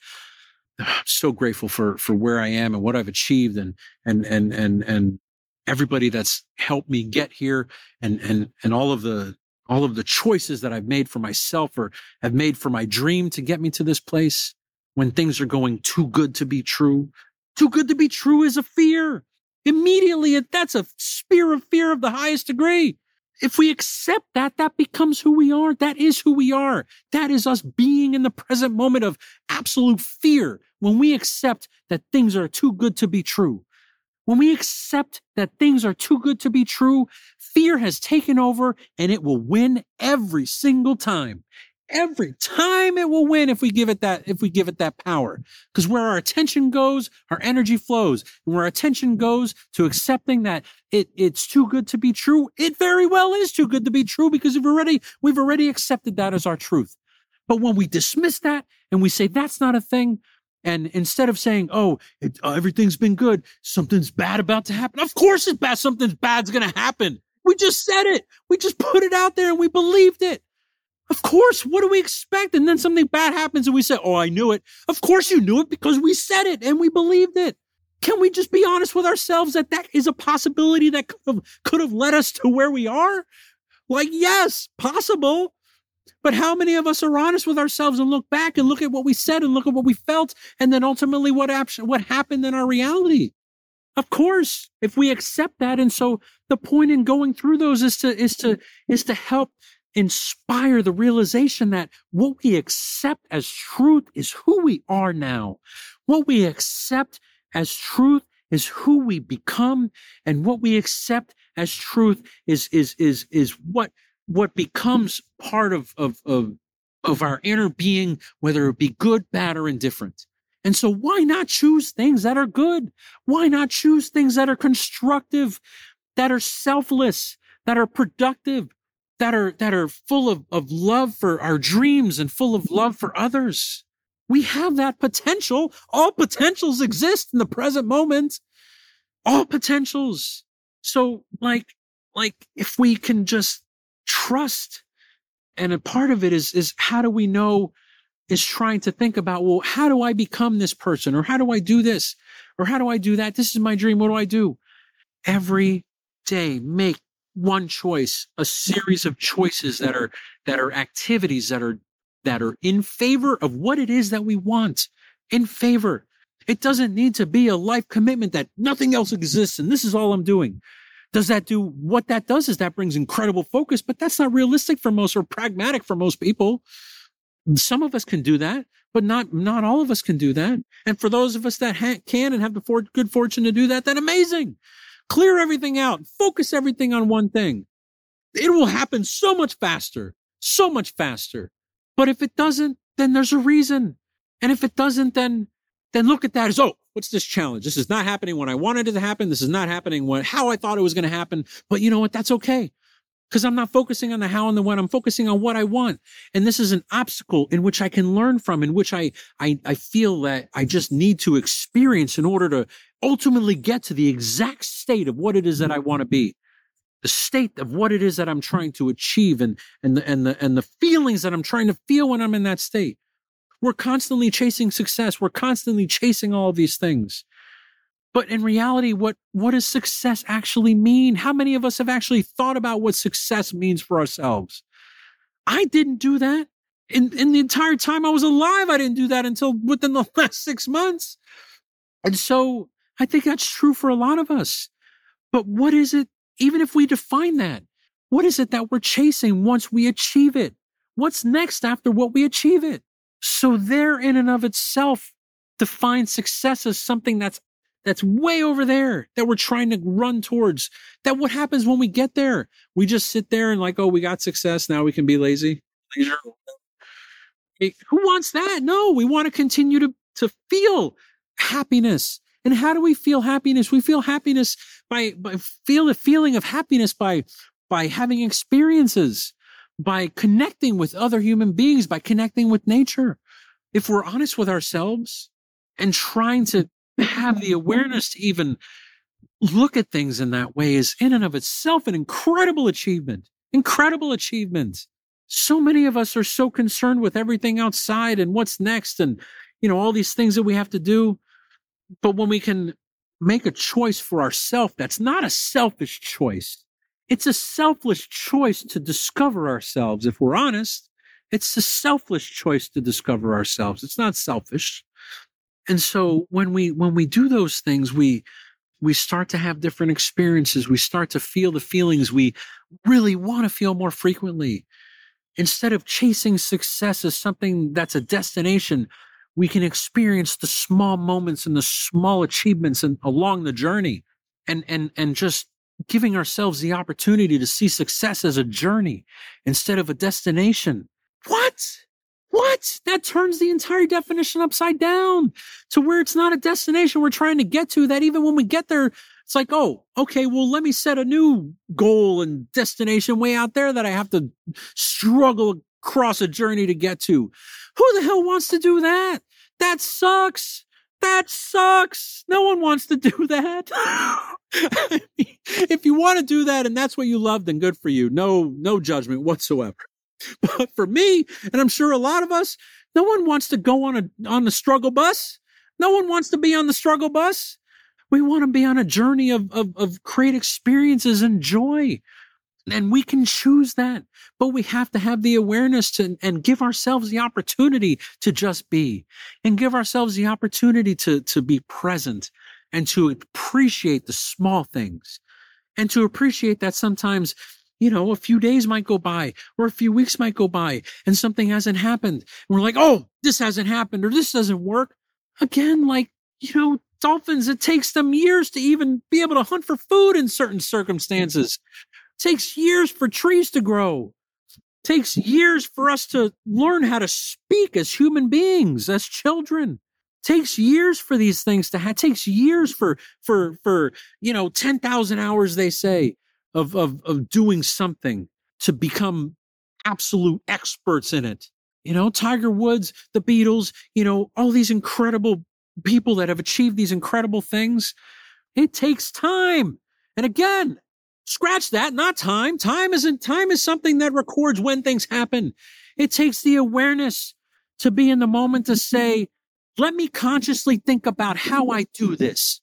ah, I'm so grateful for, for where I am and what I've achieved and, and, and, and, and everybody that's helped me get here and, and, and all of the, all of the choices that I've made for myself or have made for my dream to get me to this place when things are going too good to be true. Too good to be true is a fear. Immediately, that's a spear of fear of the highest degree. If we accept that, that becomes who we are. That is who we are. That is us being in the present moment of absolute fear. When we accept that things are too good to be true, when we accept that things are too good to be true, fear has taken over and it will win every single time. Every time it will win if we give it that, if we give it that power. Because where our attention goes, our energy flows. And where our attention goes to accepting that it, it's too good to be true, it very well is too good to be true because we've already, we've already accepted that as our truth. But when we dismiss that and we say that's not a thing, and instead of saying, "Oh, it, uh, everything's been good, something's bad about to happen," of course it's bad. Something's bad's going to happen. We just said it. We just put it out there and we believed it. Of course. What do we expect? And then something bad happens and we say, "Oh, I knew it." Of course you knew it because we said it and we believed it. Can we just be honest with ourselves that that is a possibility that could have, could have led us to where we are? Like, yes, possible. But how many of us are honest with ourselves and look back and look at what we said and look at what we felt and then ultimately what what happened in our reality? Of course, if we accept that. And so the point in going through those is to, is to, is to help inspire the realization that what we accept as truth is who we are now. What we accept as truth is who we become. And what we accept as truth is, is, is, is what what becomes part of, of, of, of our inner being, whether it be good, bad, or indifferent. And so why not choose things that are good? Why not choose things that are constructive, that are selfless, that are productive, that are, that are full of, of love for our dreams and full of love for others? We have that potential. All potentials exist in the present moment. All potentials. So like, like if we can just trust. And a part of it is, is how do we know is trying to think about, well, how do I become this person? Or how do I do this? Or how do I do that? This is my dream. What do I do? Every day, make one choice, a series of choices that are, that are activities that are, that are in favor of what it is that we want. In favor. It doesn't need to be a life commitment that nothing else exists and this is all I'm doing. Does that do what that does is that brings incredible focus, but that's not realistic for most or pragmatic for most people. Some of us can do that, but not not all of us can do that. And for those of us that ha- can and have the for- good fortune to do that, then amazing. Clear everything out, focus everything on one thing. It will happen so much faster, so much faster. But if it doesn't, then there's a reason. And if it doesn't, then then look at that as, oh, what's this challenge? This is not happening when I wanted it to happen. This is not happening when, how I thought it was going to happen. But you know what? That's okay. Because I'm not focusing on the how and the when. I'm focusing on what I want. And this is an obstacle in which I can learn from, in which I, I, I feel that I just need to experience in order to ultimately get to the exact state of what it is that I want to be. The state of what it is that I'm trying to achieve and, and the, and the, and the feelings that I'm trying to feel when I'm in that state. We're constantly chasing success. We're constantly chasing all these things. But in reality, what, what does success actually mean? How many of us have actually thought about what success means for ourselves? I didn't do that. In, in the entire time I was alive, I didn't do that until within the last six months. And so I think that's true for a lot of us. But what is it, even if we define that, what is it that we're chasing once we achieve it? What's next after what we achieve it? So there in and of itself defines success as something that's that's way over there that we're trying to run towards. That what happens when we get there? We just sit there and like, oh, we got success. Now we can be lazy. Leisure. Who wants that? No, we want to continue to, to feel happiness. And how do we feel happiness? We feel happiness by, by feel a feeling of happiness by, by having experiences by connecting with other human beings, by connecting with nature. If we're honest with ourselves and trying to have the mm-hmm. awareness to even look at things in that way is in and of itself an incredible achievement. Incredible achievement. So many of us are so concerned with everything outside and what's next and, you know, all these things that we have to do. But when we can make a choice for ourselves, that's not a selfish choice. It's a selfless choice to discover ourselves. If we're honest, it's a selfless choice to discover ourselves. It's not selfish. And so when we, when we do those things, we, we start to have different experiences. We start to feel the feelings we really want to feel more frequently. Instead of chasing success as something that's a destination, we can experience the small moments and the small achievements and along the journey and, and, and just giving ourselves the opportunity to see success as a journey instead of a destination. What? What? That turns the entire definition upside down to where it's not a destination we're trying to get to, that even when we get there, it's like, oh, okay, well, let me set a new goal and destination way out there that I have to struggle across a journey to get to. Who the hell wants to do that? That sucks. That sucks. No one wants to do that. if you want to do that and that's what you love, then good for you. No, no judgment whatsoever. But for me, and I'm sure a lot of us, no one wants to go on a on the struggle bus. No one wants to be on the struggle bus. We want to be on a journey of, of, of experiences and joy. And we can choose that, but we have to have the awareness to, and give ourselves the opportunity to just be and give ourselves the opportunity to, to be present and to appreciate the small things and to appreciate that sometimes, you know, a few days might go by or a few weeks might go by and something hasn't happened. And we're like, Oh, this hasn't happened or this doesn't work. Again, like, you know, dolphins, it takes them years to even be able to hunt for food in certain circumstances takes years for trees to grow. takes years for us to learn how to speak as human beings, as children. takes years for these things to have. takes years for for for you know ten thousand hours they say of of of doing something to become absolute experts in it. You know, Tiger Woods, the Beatles, you know, all these incredible people that have achieved these incredible things. It takes time. And again, Scratch that, not time. Time isn't, time is something that records when things happen. It takes the awareness to be in the moment to say, let me consciously think about how I do this.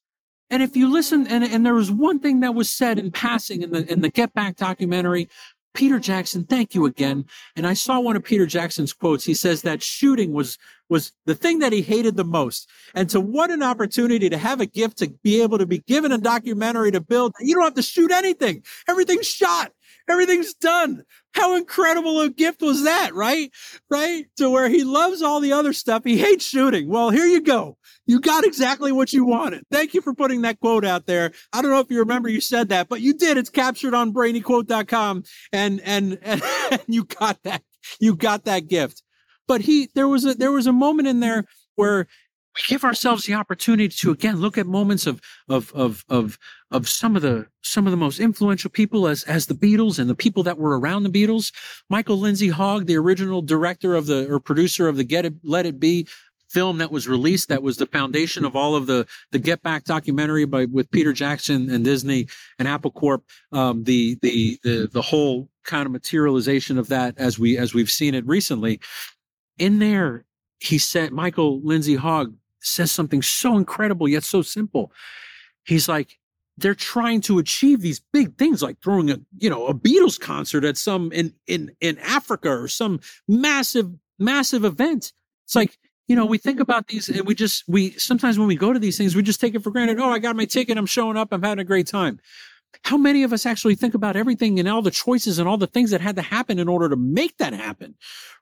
And if you listen, and, and there was one thing that was said in passing in the, in the Get Back documentary Peter Jackson, thank you again. And I saw one of Peter Jackson's quotes. He says that shooting was was the thing that he hated the most. And to what an opportunity to have a gift to be able to be given a documentary to build. You don't have to shoot anything. Everything's shot. Everything's done. How incredible a gift was that, right? Right? To where he loves all the other stuff. He hates shooting. Well, here you go. You got exactly what you wanted. Thank you for putting that quote out there. I don't know if you remember you said that, but you did. It's captured on brainyquote.com and, and, and, and you got that. You got that gift. But he, there was a, there was a moment in there where we give ourselves the opportunity to again look at moments of of of of of some of the some of the most influential people as as the Beatles and the people that were around the Beatles. Michael Lindsay Hogg, the original director of the or producer of the Get It Let It Be film that was released that was the foundation of all of the the Get Back documentary by with Peter Jackson and Disney and Apple Corps. Um, the the the the whole kind of materialization of that as we as we've seen it recently. In there, he said Michael Lindsay Hogg says something so incredible yet so simple. He's like, they're trying to achieve these big things like throwing a you know a Beatles concert at some in in in Africa or some massive massive event. It's like you know we think about these and we just we sometimes when we go to these things we just take it for granted. Oh, I got my ticket. I'm showing up. I'm having a great time. How many of us actually think about everything and all the choices and all the things that had to happen in order to make that happen?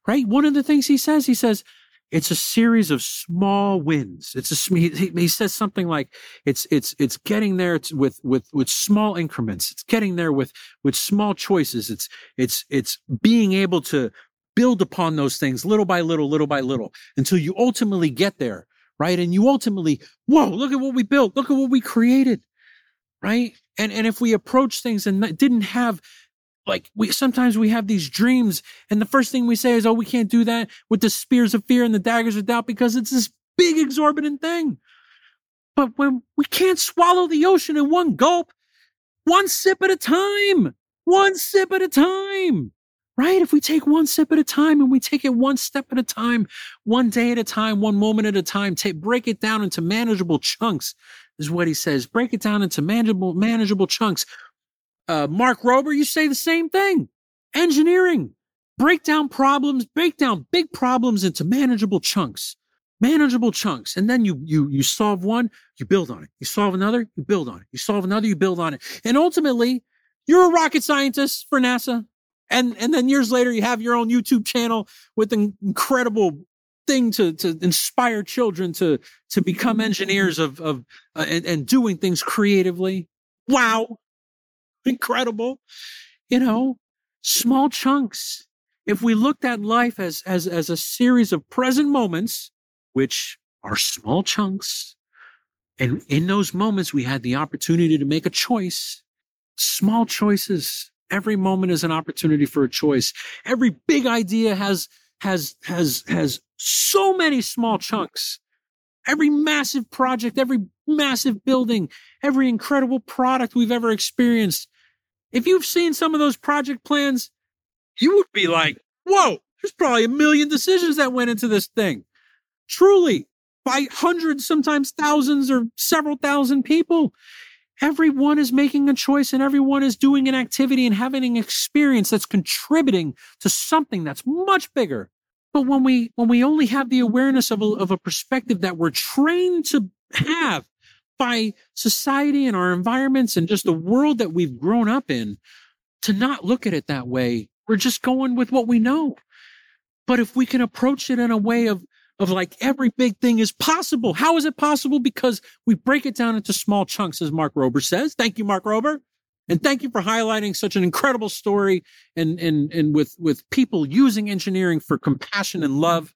Right? One of the things he says, he says, it's a series of small wins. It's a he, he says something like it's it's it's getting there it's with with with small increments. It's getting there with with small choices. It's it's it's being able to build upon those things little by little, little by little until you ultimately get there, right? And you ultimately, whoa, look at what we built. Look at what we created, right? And and if we approach things and didn't have like we sometimes we have these dreams and the first thing we say is oh we can't do that with the spears of fear and the daggers of doubt because it's this big exorbitant thing but when we can't swallow the ocean in one gulp one sip at a time one sip at a time right if we take one sip at a time and we take it one step at a time one day at a time one moment at a time take break it down into manageable chunks is what he says break it down into manageable manageable chunks uh, Mark Rober, you say the same thing. Engineering, break down problems, break down big problems into manageable chunks. manageable chunks. And then you, you, you solve one, you build on it. You solve another, you build on it. You solve another, you build on it. And ultimately, you're a rocket scientist for NASA. And, and then years later, you have your own YouTube channel with an incredible thing to, to inspire children to, to become engineers of, of, uh, and, and doing things creatively. Wow. Incredible. You know, small chunks. If we looked at life as, as, as a series of present moments, which are small chunks, and in those moments, we had the opportunity to make a choice, small choices. Every moment is an opportunity for a choice. Every big idea has, has, has, has so many small chunks. Every massive project, every massive building, every incredible product we've ever experienced. If you've seen some of those project plans, you would be like, whoa, there's probably a million decisions that went into this thing. Truly, by hundreds, sometimes thousands or several thousand people. Everyone is making a choice and everyone is doing an activity and having an experience that's contributing to something that's much bigger. But when we, when we only have the awareness of a, of a perspective that we're trained to have by society and our environments and just the world that we've grown up in, to not look at it that way, we're just going with what we know. But if we can approach it in a way of of like every big thing is possible. How is it possible? Because we break it down into small chunks, as Mark Rober says. Thank you, Mark Rober. And thank you for highlighting such an incredible story and, and, and with, with people using engineering for compassion and love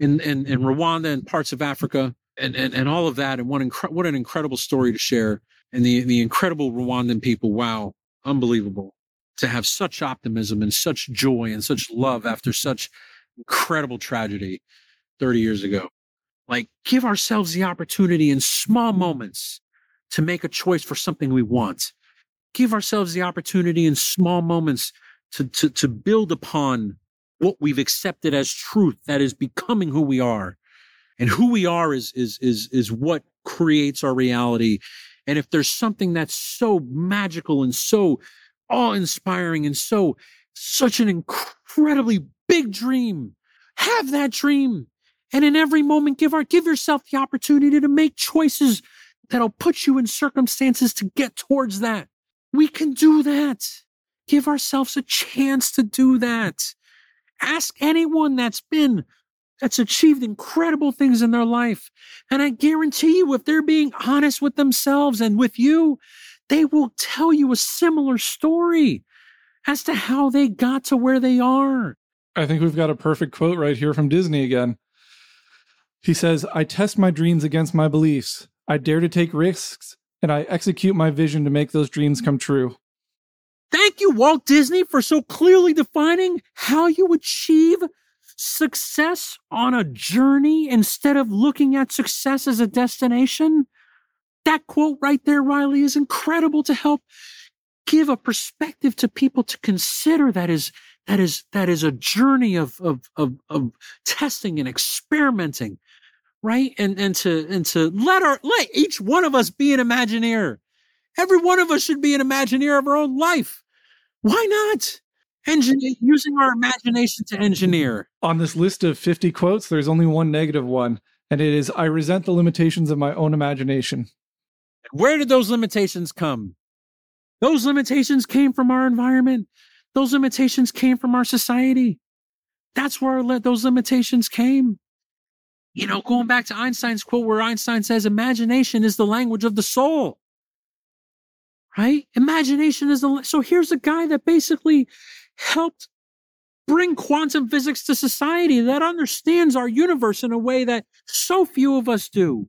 in, in, in Rwanda and parts of Africa and, and, and all of that. And what, incre- what an incredible story to share. And the, the incredible Rwandan people. Wow. Unbelievable to have such optimism and such joy and such love after such incredible tragedy. 30 years ago. Like, give ourselves the opportunity in small moments to make a choice for something we want. Give ourselves the opportunity in small moments to, to, to build upon what we've accepted as truth that is becoming who we are. And who we are is, is, is, is what creates our reality. And if there's something that's so magical and so awe inspiring and so, such an incredibly big dream, have that dream and in every moment, give our, give yourself the opportunity to make choices that'll put you in circumstances to get towards that. We can do that. Give ourselves a chance to do that. Ask anyone that's been, that's achieved incredible things in their life. And I guarantee you, if they're being honest with themselves and with you, they will tell you a similar story as to how they got to where they are. I think we've got a perfect quote right here from Disney again. He says, I test my dreams against my beliefs. I dare to take risks, and I execute my vision to make those dreams come true. Thank you, Walt Disney, for so clearly defining how you achieve success on a journey instead of looking at success as a destination. That quote right there, Riley, is incredible to help give a perspective to people to consider that is that is that is a journey of of of, of testing and experimenting right? And and to and to let our let each one of us be an Imagineer. Every one of us should be an Imagineer of our own life. Why not? Engineer using our imagination to engineer. On this list of 50 quotes, there's only one negative one, and it is I resent the limitations of my own imagination. Where did those limitations come? Those limitations came from our environment. Those limitations came from our society. That's where those limitations came. You know, going back to Einstein's quote where Einstein says, imagination is the language of the soul. Right? Imagination is the, so here's a guy that basically helped bring quantum physics to society that understands our universe in a way that so few of us do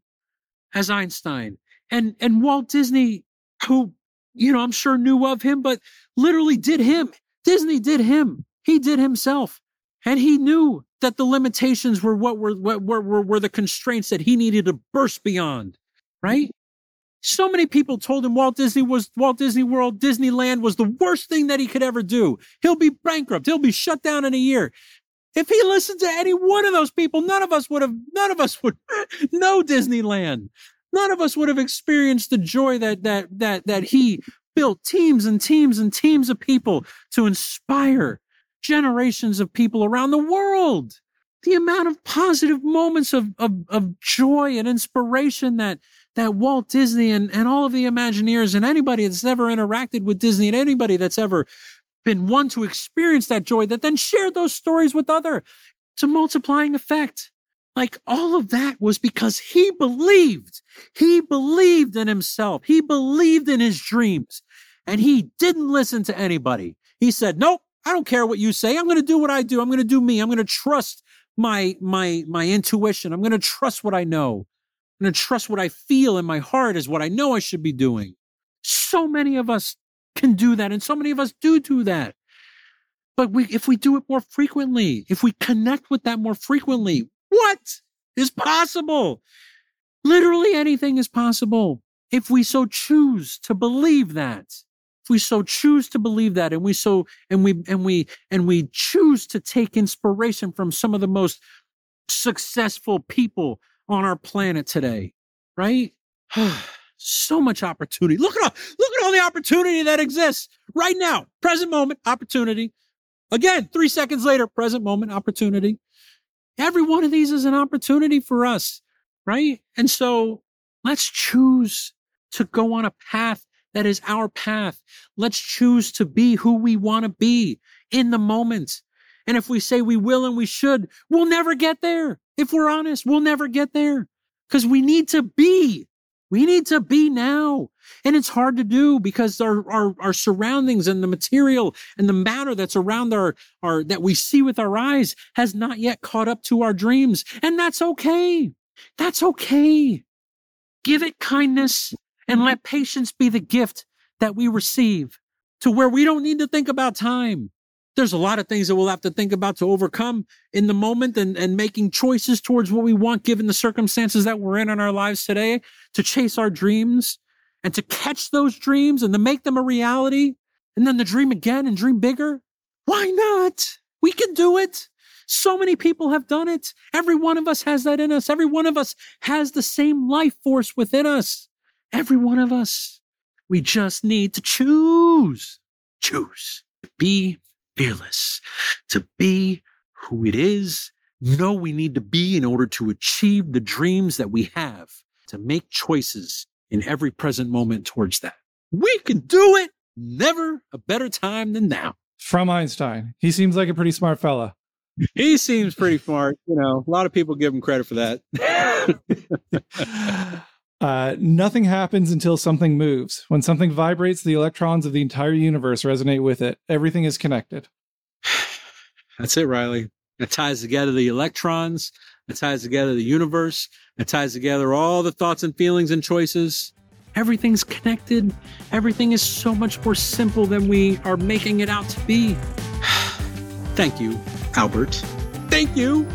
as Einstein and, and Walt Disney, who, you know, I'm sure knew of him, but literally did him. Disney did him. He did himself. And he knew that the limitations were what were, what were, were, were the constraints that he needed to burst beyond, right? So many people told him Walt Disney was Walt Disney World, Disneyland was the worst thing that he could ever do. He'll be bankrupt. He'll be shut down in a year. If he listened to any one of those people, none of us would have, none of us would know Disneyland. None of us would have experienced the joy that, that, that, that he built teams and teams and teams of people to inspire generations of people around the world. the amount of positive moments of, of, of joy and inspiration that that Walt Disney and, and all of the Imagineers and anybody that's ever interacted with Disney and anybody that's ever been one to experience that joy that then shared those stories with other. It's a multiplying effect. Like all of that was because he believed. He believed in himself. He believed in his dreams and he didn't listen to anybody. He said, nope, I don't care what you say. I'm going to do what I do. I'm going to do me. I'm going to trust my, my, my intuition. I'm going to trust what I know. I'm going to trust what I feel in my heart is what I know I should be doing. So many of us can do that. And so many of us do do that. But we, if we do it more frequently, if we connect with that more frequently, what is possible? Literally anything is possible if we so choose to believe that. If we so choose to believe that and we so, and we, and we, and we choose to take inspiration from some of the most successful people on our planet today, right? so much opportunity. Look at all, look at all the opportunity that exists right now. Present moment, opportunity. Again, three seconds later, present moment, opportunity. Every one of these is an opportunity for us, right? And so let's choose to go on a path that is our path. Let's choose to be who we want to be in the moment. And if we say we will and we should, we'll never get there. If we're honest, we'll never get there because we need to be we need to be now. And it's hard to do because our, our, our surroundings and the material and the matter that's around our, our, that we see with our eyes has not yet caught up to our dreams. And that's okay. That's okay. Give it kindness and let patience be the gift that we receive to where we don't need to think about time there's a lot of things that we'll have to think about to overcome in the moment and, and making choices towards what we want given the circumstances that we're in in our lives today to chase our dreams and to catch those dreams and to make them a reality and then to dream again and dream bigger. Why not? We can do it. So many people have done it. Every one of us has that in us. Every one of us has the same life force within us. Every one of us. We just need to choose. Choose. To be fearless, to be who it is, know we need to be in order to achieve the dreams that we have, to make choices in every present moment towards that. We can do it. Never a better time than now. From Einstein. He seems like a pretty smart fella. He seems pretty smart. You know, a lot of people give him credit for that. Uh, nothing happens until something moves. When something vibrates, the electrons of the entire universe resonate with it. Everything is connected. That's it, Riley. It ties together the electrons, it ties together the universe, it ties together all the thoughts and feelings and choices. Everything's connected. Everything is so much more simple than we are making it out to be. Thank you, Albert. Thank you.